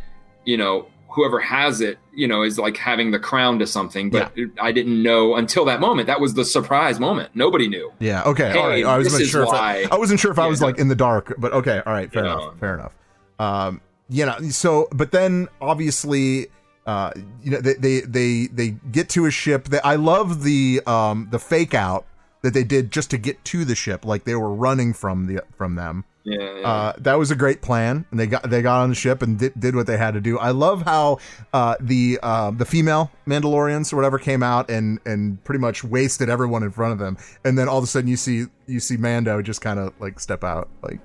you know whoever has it you know is like having the crown to something. But I didn't know until that moment. That was the surprise moment. Nobody knew. Yeah. Okay. Hey, all right. I wasn't sure. If I, I wasn't sure if I was like in the dark, but okay. All right. Fair Yeah. enough. Fair enough. Um, you know. So, but then obviously, uh, you know, they they they they get to a ship. That I love the um the fake out that they did just to get to the ship, like they were running from the from them. Yeah. yeah. Uh, that was a great plan, and they got they got on the ship and did, did what they had to do. I love how uh, the uh, the female Mandalorians or whatever came out and and pretty much wasted everyone in front of them, and then all of a sudden you see you see Mando just kind of like step out, like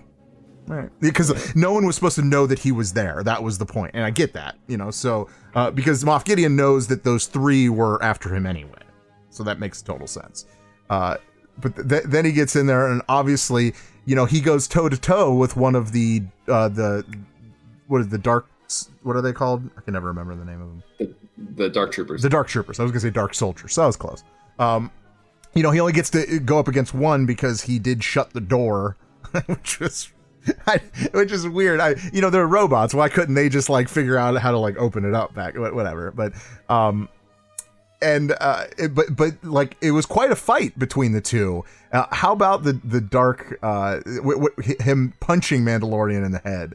Right. Because no one was supposed to know that he was there. That was the. And I get that, you know. So, uh, because Moff Gideon knows that those three were after him anyway. So that makes total sense. Uh, but th- then he gets in there, and obviously, you know, he goes toe to toe with one of the, uh, the, what are the dark, what are they called? I can never remember the name of them. The, the Dark Troopers. The Dark Troopers. I was to say Dark Soldiers. So I was close. Um, you know, he only gets to go up against one because he did shut the door, which was I, which is weird. I, you know, they're robots. Why couldn't they just like figure out how to like open it up back, whatever? But, um, and uh, it, but but like it was quite a fight between the two. Uh, how about the the dark, uh, w- w- him punching Mandalorian in the head,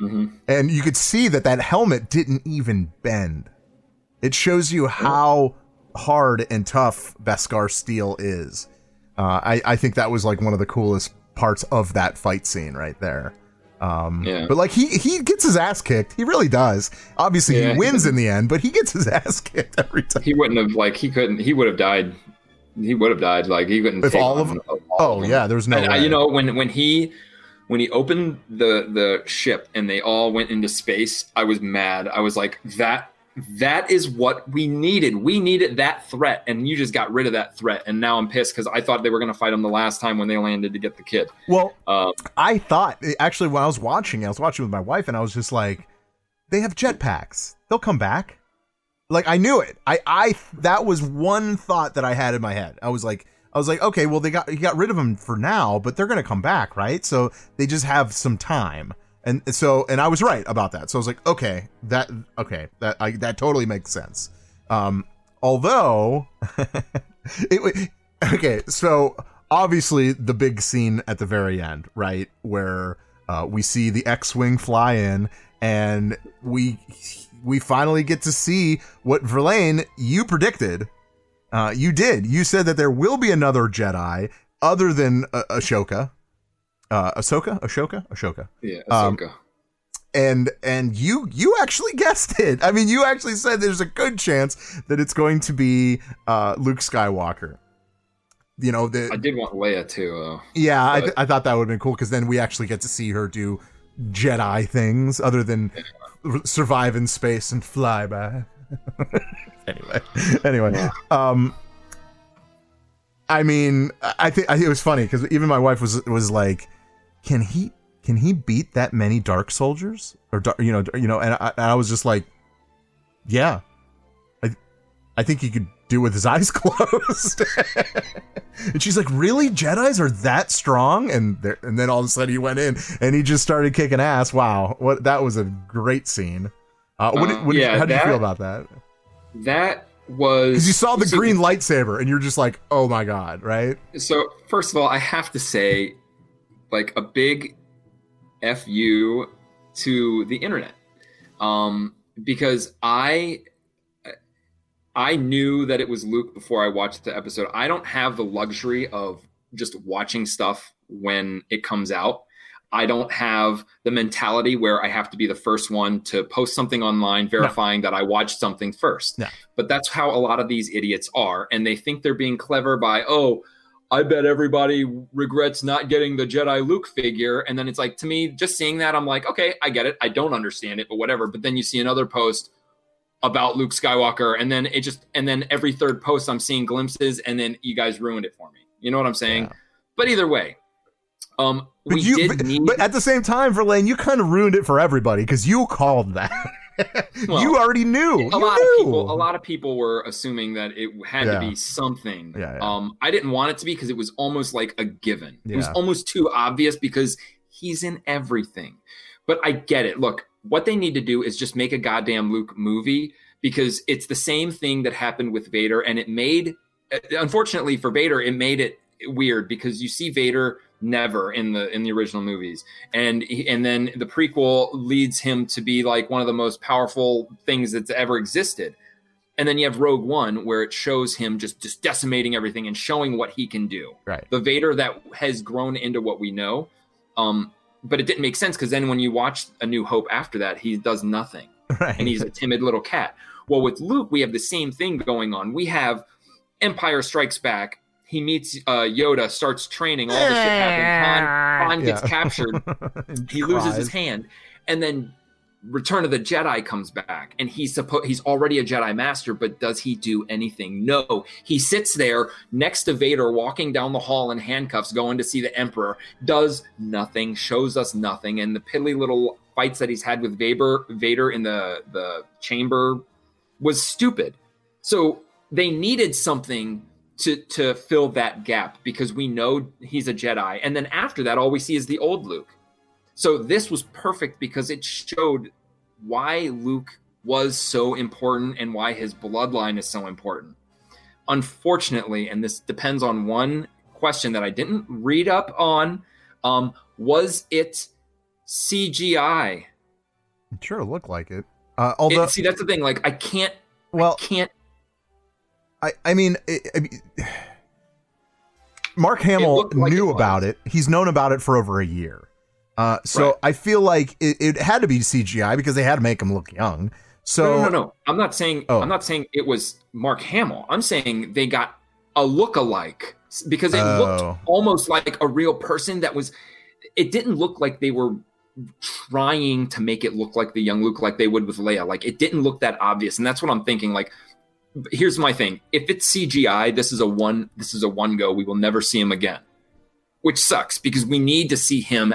mm-hmm. and you could see that that helmet didn't even bend. It shows you how hard and tough Beskar steel is. Uh, I I think that was like one of the coolest parts of that fight scene right there. Um, yeah. But like he he gets his ass kicked. He really does. Obviously, Yeah, he he wins does. in the end, but he gets his ass kicked every time. He wouldn't have like he couldn't. He would have died. He would have died. Like he couldn't. If all of them? all Oh, of them. yeah, there's no And, uh, you know when when he when he opened the the ship and they all went into space, I was mad. I was like that. That is what we needed. We needed that threat, and you just got rid of that threat. And now I'm pissed because I thought they were going to fight him the last time when they landed to get the kid. Well, Um, I thought actually when I was watching, I was watching with my wife, and I was just like, they have jetpacks. They'll come back. Like I knew it. I I that was one thought that I had in my head. I was like, I was like, okay, well they got you got rid of them for now, but they're gonna come back, right? So they just have some time. And so, and I was right about that. So I was like, okay, that, okay, that, I, that totally makes sense. Um, although, it, okay, so obviously the big scene at the very end, right, where uh, we see the X-wing fly in, and we we finally get to see what Verlaine you predicted. Uh, you did. You said that there will be another Jedi other than uh, Ashoka. Uh, Ahsoka, Ashoka, Ashoka yeah, Um, Ahsoka. and and you you actually guessed it. I mean, you actually said there's a good chance that it's going to be uh, Luke Skywalker. You know, the I did want Leia too. Uh, yeah, I, th- I thought that would have been cool because then we actually get to see her do Jedi things other than r- survive in space and fly by. anyway, anyway, um, I mean, I I think I think it was funny because even my wife was was like, "Can he can he beat that many Dark Soldiers or you know you know?" And I, and I was just like, "Yeah, I I think he could do with his eyes closed." and she's like, "Really, Jedi's are that strong?" And there, and then all of a sudden he went in and he just started kicking ass. Wow, what that was a great scene. Uh, what, did- Uh, what yeah, how did you feel about that? that was Because you saw the so- green lightsaber and you're just like, "Oh my god!" Right? So first of all, I have to say, like a big fu to the internet, um, because I I knew that it was Luke before I watched the episode. I don't have the luxury of just watching stuff when it comes out. I don't have the mentality where I have to be the first one to post something online verifying that I watched something first. Yeah. But that's how a lot of these idiots are. And they think they're being clever by, oh, I bet everybody regrets not getting the Jedi Luke figure. And then it's like, to me, just seeing that, I'm like, okay, I get it. I don't understand it, but whatever. But then you see another post about Luke Skywalker, and then it just, and then every third post, I'm seeing glimpses, and then you guys ruined it for me. You know what I'm saying? But either way, um, But we you, did but, need. but at the same time, Verlaine, you kind of ruined it for everybody because you called that. Well, you already knew. a You lot knew. of people a lot of people were assuming that it had Yeah. to be something Yeah, yeah. um i didn't want it to be because it was almost like a given it was almost too obvious because he's in everything but i get it look what they need to do is just make a goddamn luke movie because it's the same thing that happened with vader and it made unfortunately for vader it made it weird because you see vader never in the in the original movies and he, and then the prequel leads him to be like one of the most powerful things that's ever existed and then you have rogue one where it shows him just just decimating everything and showing what he can do Right. the vader that has grown into what we know um but it didn't make sense because then when you watch a new hope after that he does nothing Right. and he's a timid little cat. Well, with Luke, we have the same thing going on. We have Empire Strikes Back. He meets uh, Yoda, starts training, all this shit happens. Han, Han gets Yeah. captured, And he loses his hand, and then Return of the Jedi comes back, and he's supposed he's already a Jedi Master, but does he do anything? No, he sits there next to Vader, walking down the hall in handcuffs, going to see the Emperor. Does nothing, shows us nothing, and the piddly little fights that he's had with Vader, Vader in the the chamber was stupid. So they needed something to to fill that gap because we know he's a Jedi, and then after that, all we see is the old Luke. So this was perfect because it showed why Luke was so important and why his bloodline is so important. Unfortunately, and this depends on one question that I didn't read up on, um, was it CGI? It sure looked like it. Uh, although, It- see, that's the thing. Like, I can't, well, can't. I, I mean, I, I mean, Mark Hamill like knew it about it. He's known about it for over a year. Uh, so Right. I feel like it, it had to be CGI because they had to make him look young. So no, no, no, no. I'm not saying. Oh. I'm not saying it was Mark Hamill. I'm saying they got a look-alike because it Oh. looked almost like a real person that was. It didn't look like they were trying to make it look like the young Luke, like they would with Leia. Like it didn't look that obvious, and that's what I'm thinking. Like, here's my thing: if it's CGI, this is a one. This is a one go. We will never see him again, which sucks because we need to see him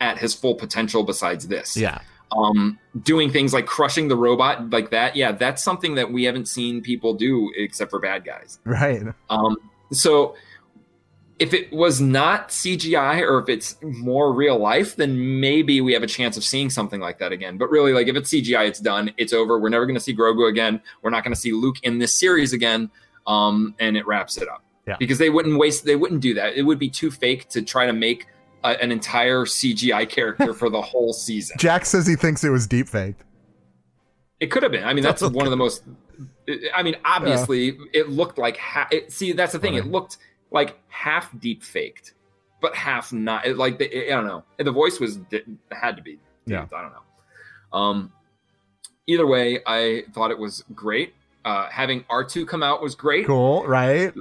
at his full potential. Besides this, yeah, um doing things like crushing the robot like that yeah that's something that we haven't seen people do except for bad guys right. um so if it was not cgi or if it's more real life then maybe we have a chance of seeing something like that again but really like if it's cgi it's done it's over we're never going to see grogu again we're not going to see luke in this series again um and it wraps it up Yeah. because they wouldn't waste they wouldn't do that it would be too fake to try to make a, an entire cgi character for the whole season Jack says he thinks it was deep faked. it could have been. I mean, that's one of the most. I mean, obviously, it looked like. Ha- it, see, that's the thing. It looked like half deep faked, but half not. It, like the, I don't know. The voice was had to be. Yeah. I don't know. Um. Either way, I thought it was great. Uh, having R two come out was great. Cool, right?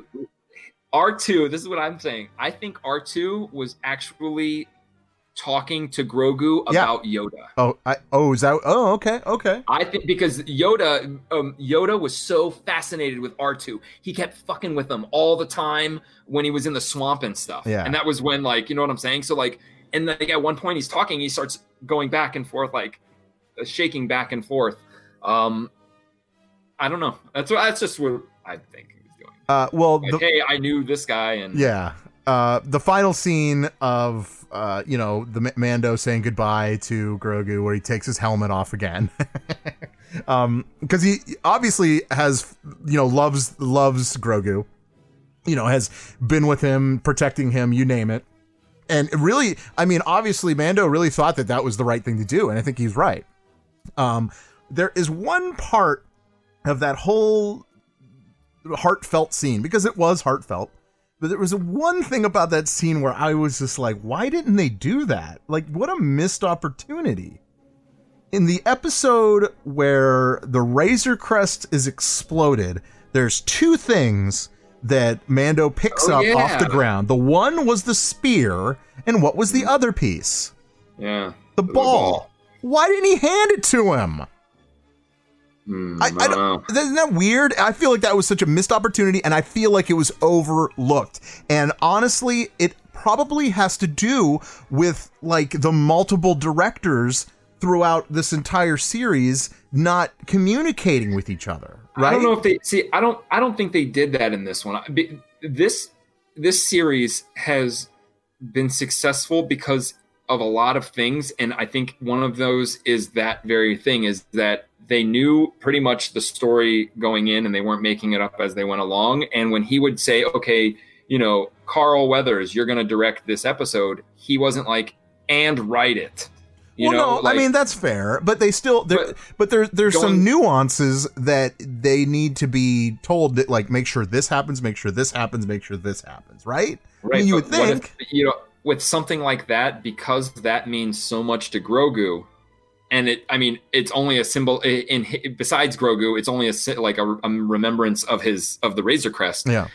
R two. This is what I'm saying. I think R two was actually talking to Grogu Yeah. about Yoda. Oh, I, oh, is that? Oh, okay, okay. I think because Yoda, um, Yoda was so fascinated with R two, he kept fucking with him all the time when he was in the swamp and stuff. Yeah. and that was when, like, you know what I'm saying. So, like, and like at one point he's talking, he starts going back and forth, like uh, shaking back and forth. Um, I don't know. That's what. That's just what I think he was doing. Uh, well, Like, the, hey, I knew this guy, and Yeah. Uh, the final scene of uh, you know the Mando saying goodbye to Grogu, where he takes his helmet off again, um, because he obviously has you know loves loves Grogu, you know has been with him, protecting him, you name it, and really, I mean, obviously Mando really thought that that was the right thing to do, and I think he's right. Um, there is one part of that whole heartfelt scene because it was heartfelt. But there was one thing about that scene where I was just like, why didn't they do that? Like, what a missed opportunity. In the episode where the Razor Crest is exploded, there's two things that Mando picks Oh, up off the ground. The one was the spear, and what was the other piece? yeah, The ball. Why didn't he hand it to him? Hmm, I, I, don't, isn't that weird? I feel like that was such a missed opportunity, and I feel like it was overlooked. And honestly, it probably has to do with like the multiple directors throughout this entire series not communicating with each other. Right? I don't know if they see. I don't. I don't think they did that in this one. This this series has been successful because of a lot of things, and I think one of those is that very thing is that they knew pretty much the story going in, and they weren't making it up as they went along. And when he would say, "Okay, you know, Carl Weathers, you're going to direct this episode," he wasn't like, "And write it." You well, know, no, like- I mean that's fair, but they still there, but, But there there's some nuances that they need to be told that like make sure this happens, make sure this happens, make sure this happens, right? I Right. mean, you would think. if, you know, with something like that, because that means so much to Grogu, and it, I mean, it's only a symbol in, in besides Grogu, it's only a like a, a remembrance of his of the Razor Crest. yeah.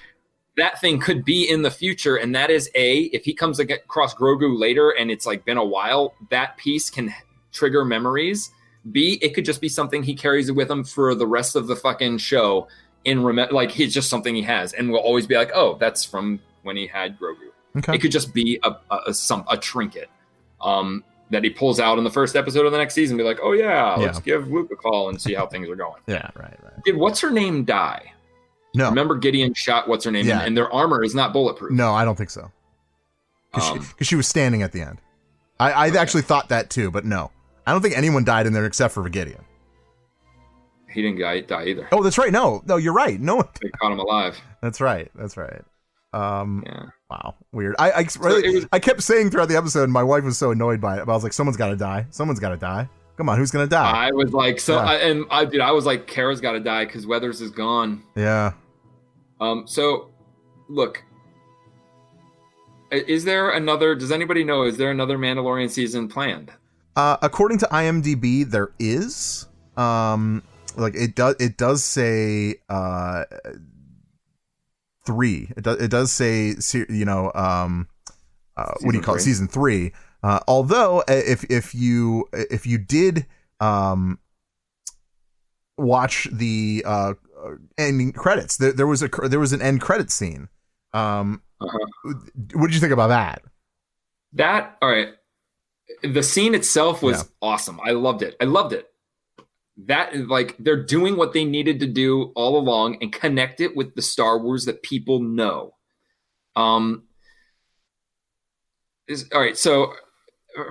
that thing could be in the future, and that is a if he comes across Grogu later and it's like been a while, that piece can trigger memories. B, it could just be something he carries with him for the rest of the fucking show. In rem- like he's just something he has, and will always be like, oh, that's from when he had Grogu. Okay. It could just be a a, a, some, a trinket um, that he pulls out in the first episode of the next season. Be like, oh yeah, let's give Luke a call and see how things are going. Yeah, right, right. Did what's her name die? No. Remember Gideon shot what's her name, Yeah. and, and their armor is not bulletproof. No, I don't think so. Because Um, she, 'cause she was standing at the end. I, I actually thought that too, but no. I don't think anyone died in there except for Gideon. He didn't die, die either. Oh, that's right. No, no, you're right. No one. They caught him alive. That's right. That's right. Um, yeah. Wow. Weird. I I, really, it was- I kept saying throughout the episode, and my wife was so annoyed by it. But I was like, someone's got to die. Someone's got to die. Come on, who's gonna die? I was like, so, Yeah. I, and I, dude, I was like, Kara's got to die because Weathers is gone. yeah. Um, so look, is there another? Does anybody know? Is there another Mandalorian season planned? Uh, according to IMDb, there is. Um, like it does. It does say uh, three. It does. It does say you know um, uh, what do you call it? three. Season three. Uh, although uh, if if you if you did um watch the uh uh, ending credits, there, there was a there was an end credit scene. Um, Uh-huh. what did you think about that? That all right. The scene itself was Yeah. awesome. I loved it. I loved it. That is like they're doing what they needed to do all along and connect it with the Star Wars that people know. Um is all right, so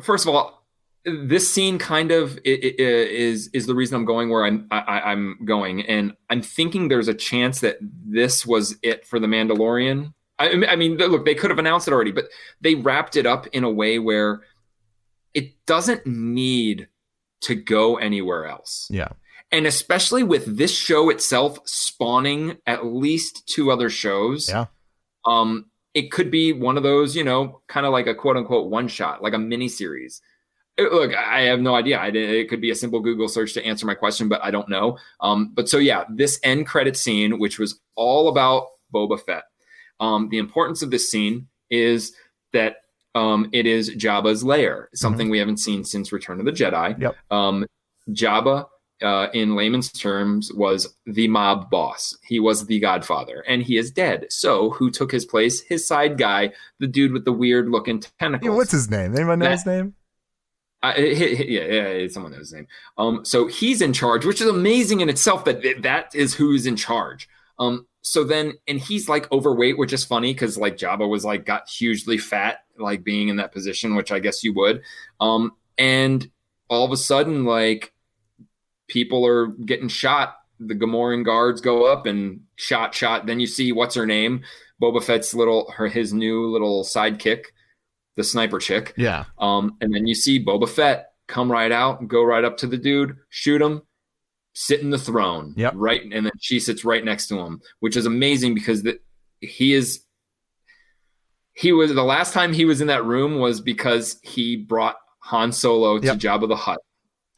first of all, this scene kind of is is the reason I'm going where I'm I, I- I'm going, and I'm thinking there's a chance that this was it for the Mandalorian. I, I mean, look, they could have announced it already, but they wrapped it up in a way where it doesn't need to go anywhere else. Yeah. And especially with this show itself spawning at least two other shows. Yeah. Um, it could be one of those, you know, kind of like a quote unquote one shot, like a mini series. Look, I have no idea. I it could be a simple Google search to answer my question, but I don't know. Um, but so yeah, this end credit scene, which was all about Boba Fett. Um, the importance of this scene is that um, it is Jabba's lair, something we haven't seen since Return of the Jedi. Yep. Um, Jabba, uh, in layman's terms, was the mob boss. He was the godfather, and he is dead. So, who took his place? His side guy, the dude with the weird looking tentacles. Yeah, what's his name? Anyone know That- his name? Yeah, yeah, yeah, someone knows his name. Um, so he's in charge, which is amazing in itself. That that is who's in charge. Um, so then, and he's like overweight, which is funny because like Jabba was like got hugely fat, like being in that position, which I guess you would. Um, and all of a sudden, like people are getting shot. The Gamorrean guards go up and shot, shot. Then you see what's her name, Boba Fett's little, her his new little sidekick, the sniper chick. Yeah. Um, and then you see Boba Fett come right out, go right up to the dude, shoot him, sit in the throne. Yep. Right. And then she sits right next to him, which is amazing because the, he is. He was the last time he was in that room was because he brought Han Solo to Yep. Jabba the Hutt,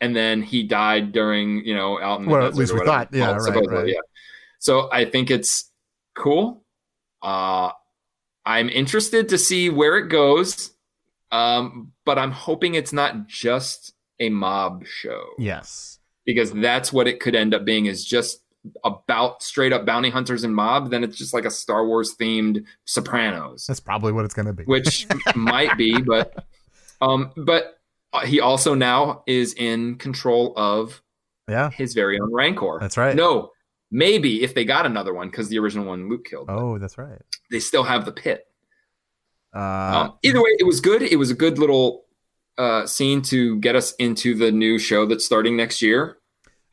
and then he died during you know out in the Well, at desert least or we whatever thought. Yeah, right, right. Yeah. So I think it's cool. Uh, I'm interested to see where it goes. Um, but I'm hoping it's not just a mob show Yes. Because that's what it could end up being is just about straight up bounty hunters and mob. Then it's just like a Star Wars themed Sopranos, That's probably what it's going to be. which might be, but um, but uh, he also now is in control of yeah. his very own Rancor. That's right. No, maybe if they got another one because the original one Luke killed, Oh, that's right. they still have the pit. Uh, Um, either way, it was good. It was a good little uh, scene to get us into the new show that's starting next year.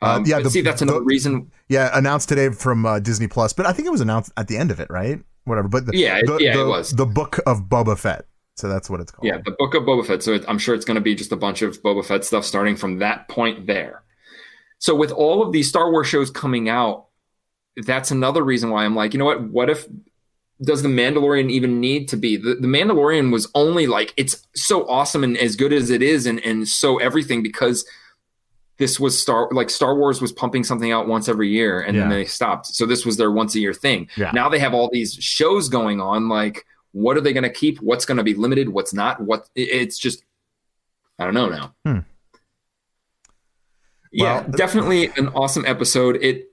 Uh, Um, yeah, the- see, that's another the- reason. yeah, announced today from uh, Disney Plus, but I think it was announced at the end of it, right? Whatever. But the, Yeah, the, yeah, it was. the book of Boba Fett. So that's what it's called. Yeah, the book of Boba Fett. So it, I'm sure it's going to be just a bunch of Boba Fett stuff starting from that point there. So with all of these Star Wars shows coming out, that's another reason why I'm like, you know what? What if does the Mandalorian even need to be? The, the Mandalorian was only like it's so awesome and as good as it is, and and so everything because this was Star like Star Wars was pumping something out once every year and then they stopped. So this was their once a year thing. Yeah. Now they have all these shows going on. Like, what are they going to keep? What's going to be limited? What's not? What it's just, I don't know now. Hmm. Yeah, Well- definitely an awesome episode. It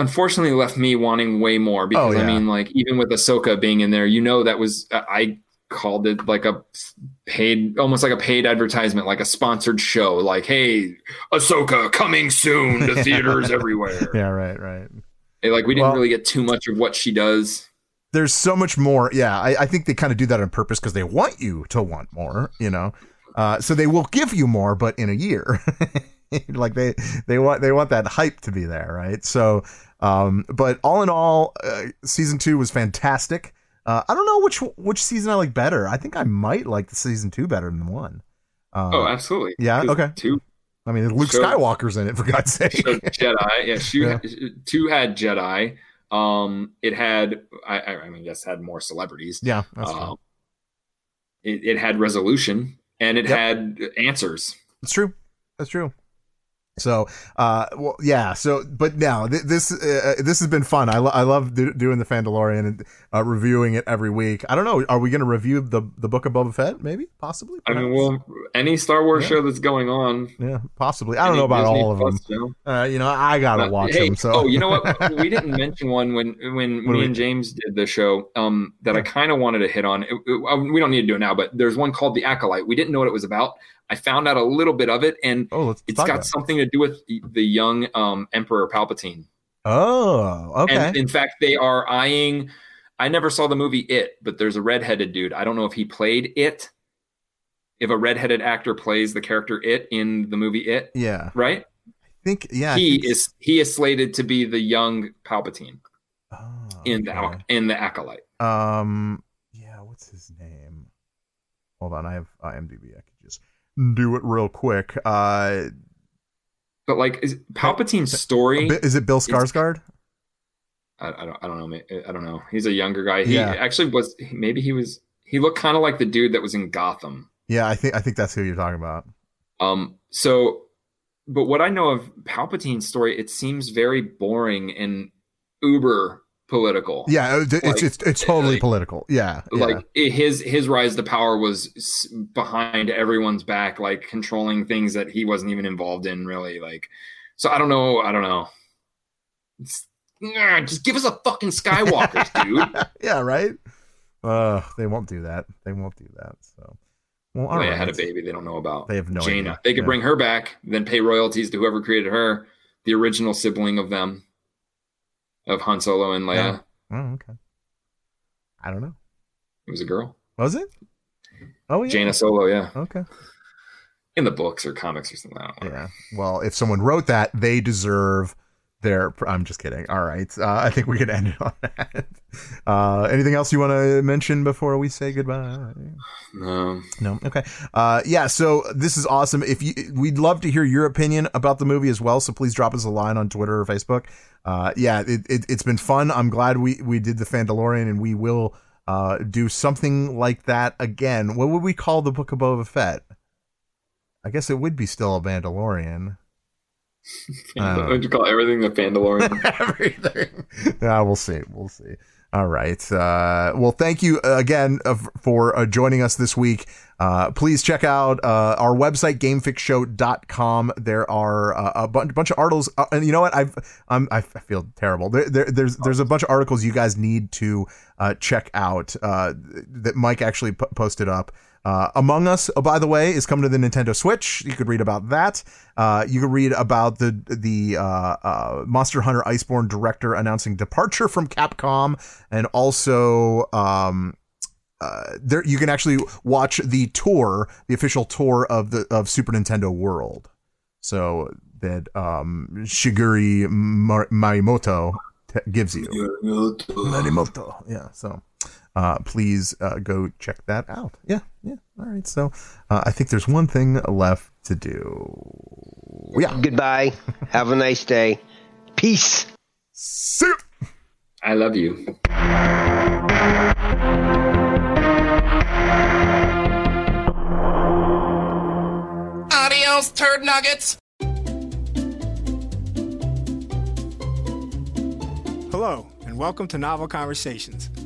unfortunately left me wanting way more because Oh, yeah. I mean, like even with Ahsoka being in there, you know that was I called it like a paid, almost like a paid advertisement, like a sponsored show. Like, hey, Ahsoka coming soon to theaters everywhere. Yeah, right, right. Like we didn't Well- really get too much of what she does. there's so much more. Yeah, I, I think they kind of do that on purpose because they want you to want more. You know, uh, so they will give you more, but in a year. like they they want they want that hype to be there, right? So, um, but all in all, uh, season two was fantastic. Uh, I don't know which which season I like better. I think I might like the season two better than one. Uh, oh, absolutely. Yeah. okay. Two I mean, Luke Skywalker's in it for God's sake. Jedi. Yeah, she, Yeah. two had Jedi. Um, it had I, I I mean, yes, had more celebrities. yeah, that's Um, it, it had resolution and it Yep. had answers. It's true. That's true. So, uh, well, yeah. So, but now th- this uh, this has been fun. I, lo- I love do- doing the Fandalorian and uh, reviewing it every week. I don't know. Are we going to review the the book of Boba Fett? Maybe, possibly. I mean, well, any Star Wars Yeah. show that's going on. yeah, possibly. I don't know about Disney all of them. Plus. Uh, you know, I gotta Uh, watch hey, them. So, oh, you know what? we didn't mention one when when What me and James did the show. Um, that I kind of wanted to hit on. It- it- uh, we don't need to do it now, but there's one called The Acolyte. We didn't know what it was about. I found out a little bit of it, and oh, it's got something to do with the, the young um, Emperor Palpatine. Oh, okay. And in fact, they are eyeing. I never saw the movie It, but there's a redheaded dude. I don't know if he played It. If a redheaded actor plays the character It in the movie It, yeah, right? I think. Yeah, he think- is he is slated to be the young Palpatine Oh, in the okay. in the acolyte. Um, yeah, what's his name? Hold on, I have IMDb. I do it real quick. Uh, But like is Palpatine's story, is it Bill Skarsgård? I, I don't I don't know. I don't know. He's a younger guy. He Yeah. actually was maybe he was he looked kind of like the dude that was in Gotham. Yeah, I think I think that's who you're talking about. Um, so, but what I know of Palpatine's story, it seems very boring and uber political. Yeah, it's Like, it's it's totally like- political. Yeah, yeah. Like i- his his rise to power was behind everyone's back, like controlling things that he wasn't even involved in, really. Like, so I don't know. I don't know. It's, just give us a fucking Skywalker, dude. yeah, right. Uh, they won't do that. They won't do that. So, well, all Leia right. had a baby. They don't know about. They have no Jaina. idea. They could Yeah. bring her back, then pay royalties to whoever created her, the original sibling of them, of Han Solo and Leia. Oh, okay. I don't know. It was a girl. Was it? Oh yeah. Jaina Solo, yeah. Okay. In the books or comics or something. Yeah. Well, if someone wrote that, they deserve their. I'm just kidding. All right. Uh, I think we can end it on that. Uh, anything else you want to mention before we say goodbye? No. No. Okay. Uh, yeah. So this is awesome. If you, we'd love to hear your opinion about the movie as well. So please drop us a line on Twitter or Facebook. Uh, yeah, it, it, it's been fun. I'm glad we we did the Fandalorian, and we will uh, do something like that again. What would we call the Book of Boba Fett? I guess it would be still a Mandalorian. Uh. Would you call everything the Fandalorian? Everything. Yeah, we'll see. We'll see. All right. Uh, well, thank you again uh, for uh, joining us this week. Uh, please check out uh, our website, gamefixshow.com. There are uh, a bunch, bunch of articles. Uh, and you know what? I've, I'm, I feel terrible. There, there, there's, there's a bunch of articles you guys need to uh, check out uh, that Mike actually p- posted up. Uh, Among Us, oh, by the way, is coming to the Nintendo Switch. You could read about that. Uh, you could read about the the uh, uh, Monster Hunter Iceborne director announcing departure from Capcom, and also um, uh, there you can actually watch the tour, the official tour of the of Super Nintendo World. So that um, Shigeru Mar- Marimoto t- gives you. Marimoto, yeah. So uh, please uh, go check that out. Yeah, yeah. All right. So uh, I think there's one thing left to do. Yeah. Goodbye. Have a nice day. Peace. See you. I love you. Adios, turd nuggets. Hello, and welcome to Novel Conversations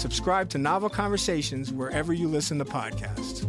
Subscribe to Novel Conversations wherever you listen to podcasts.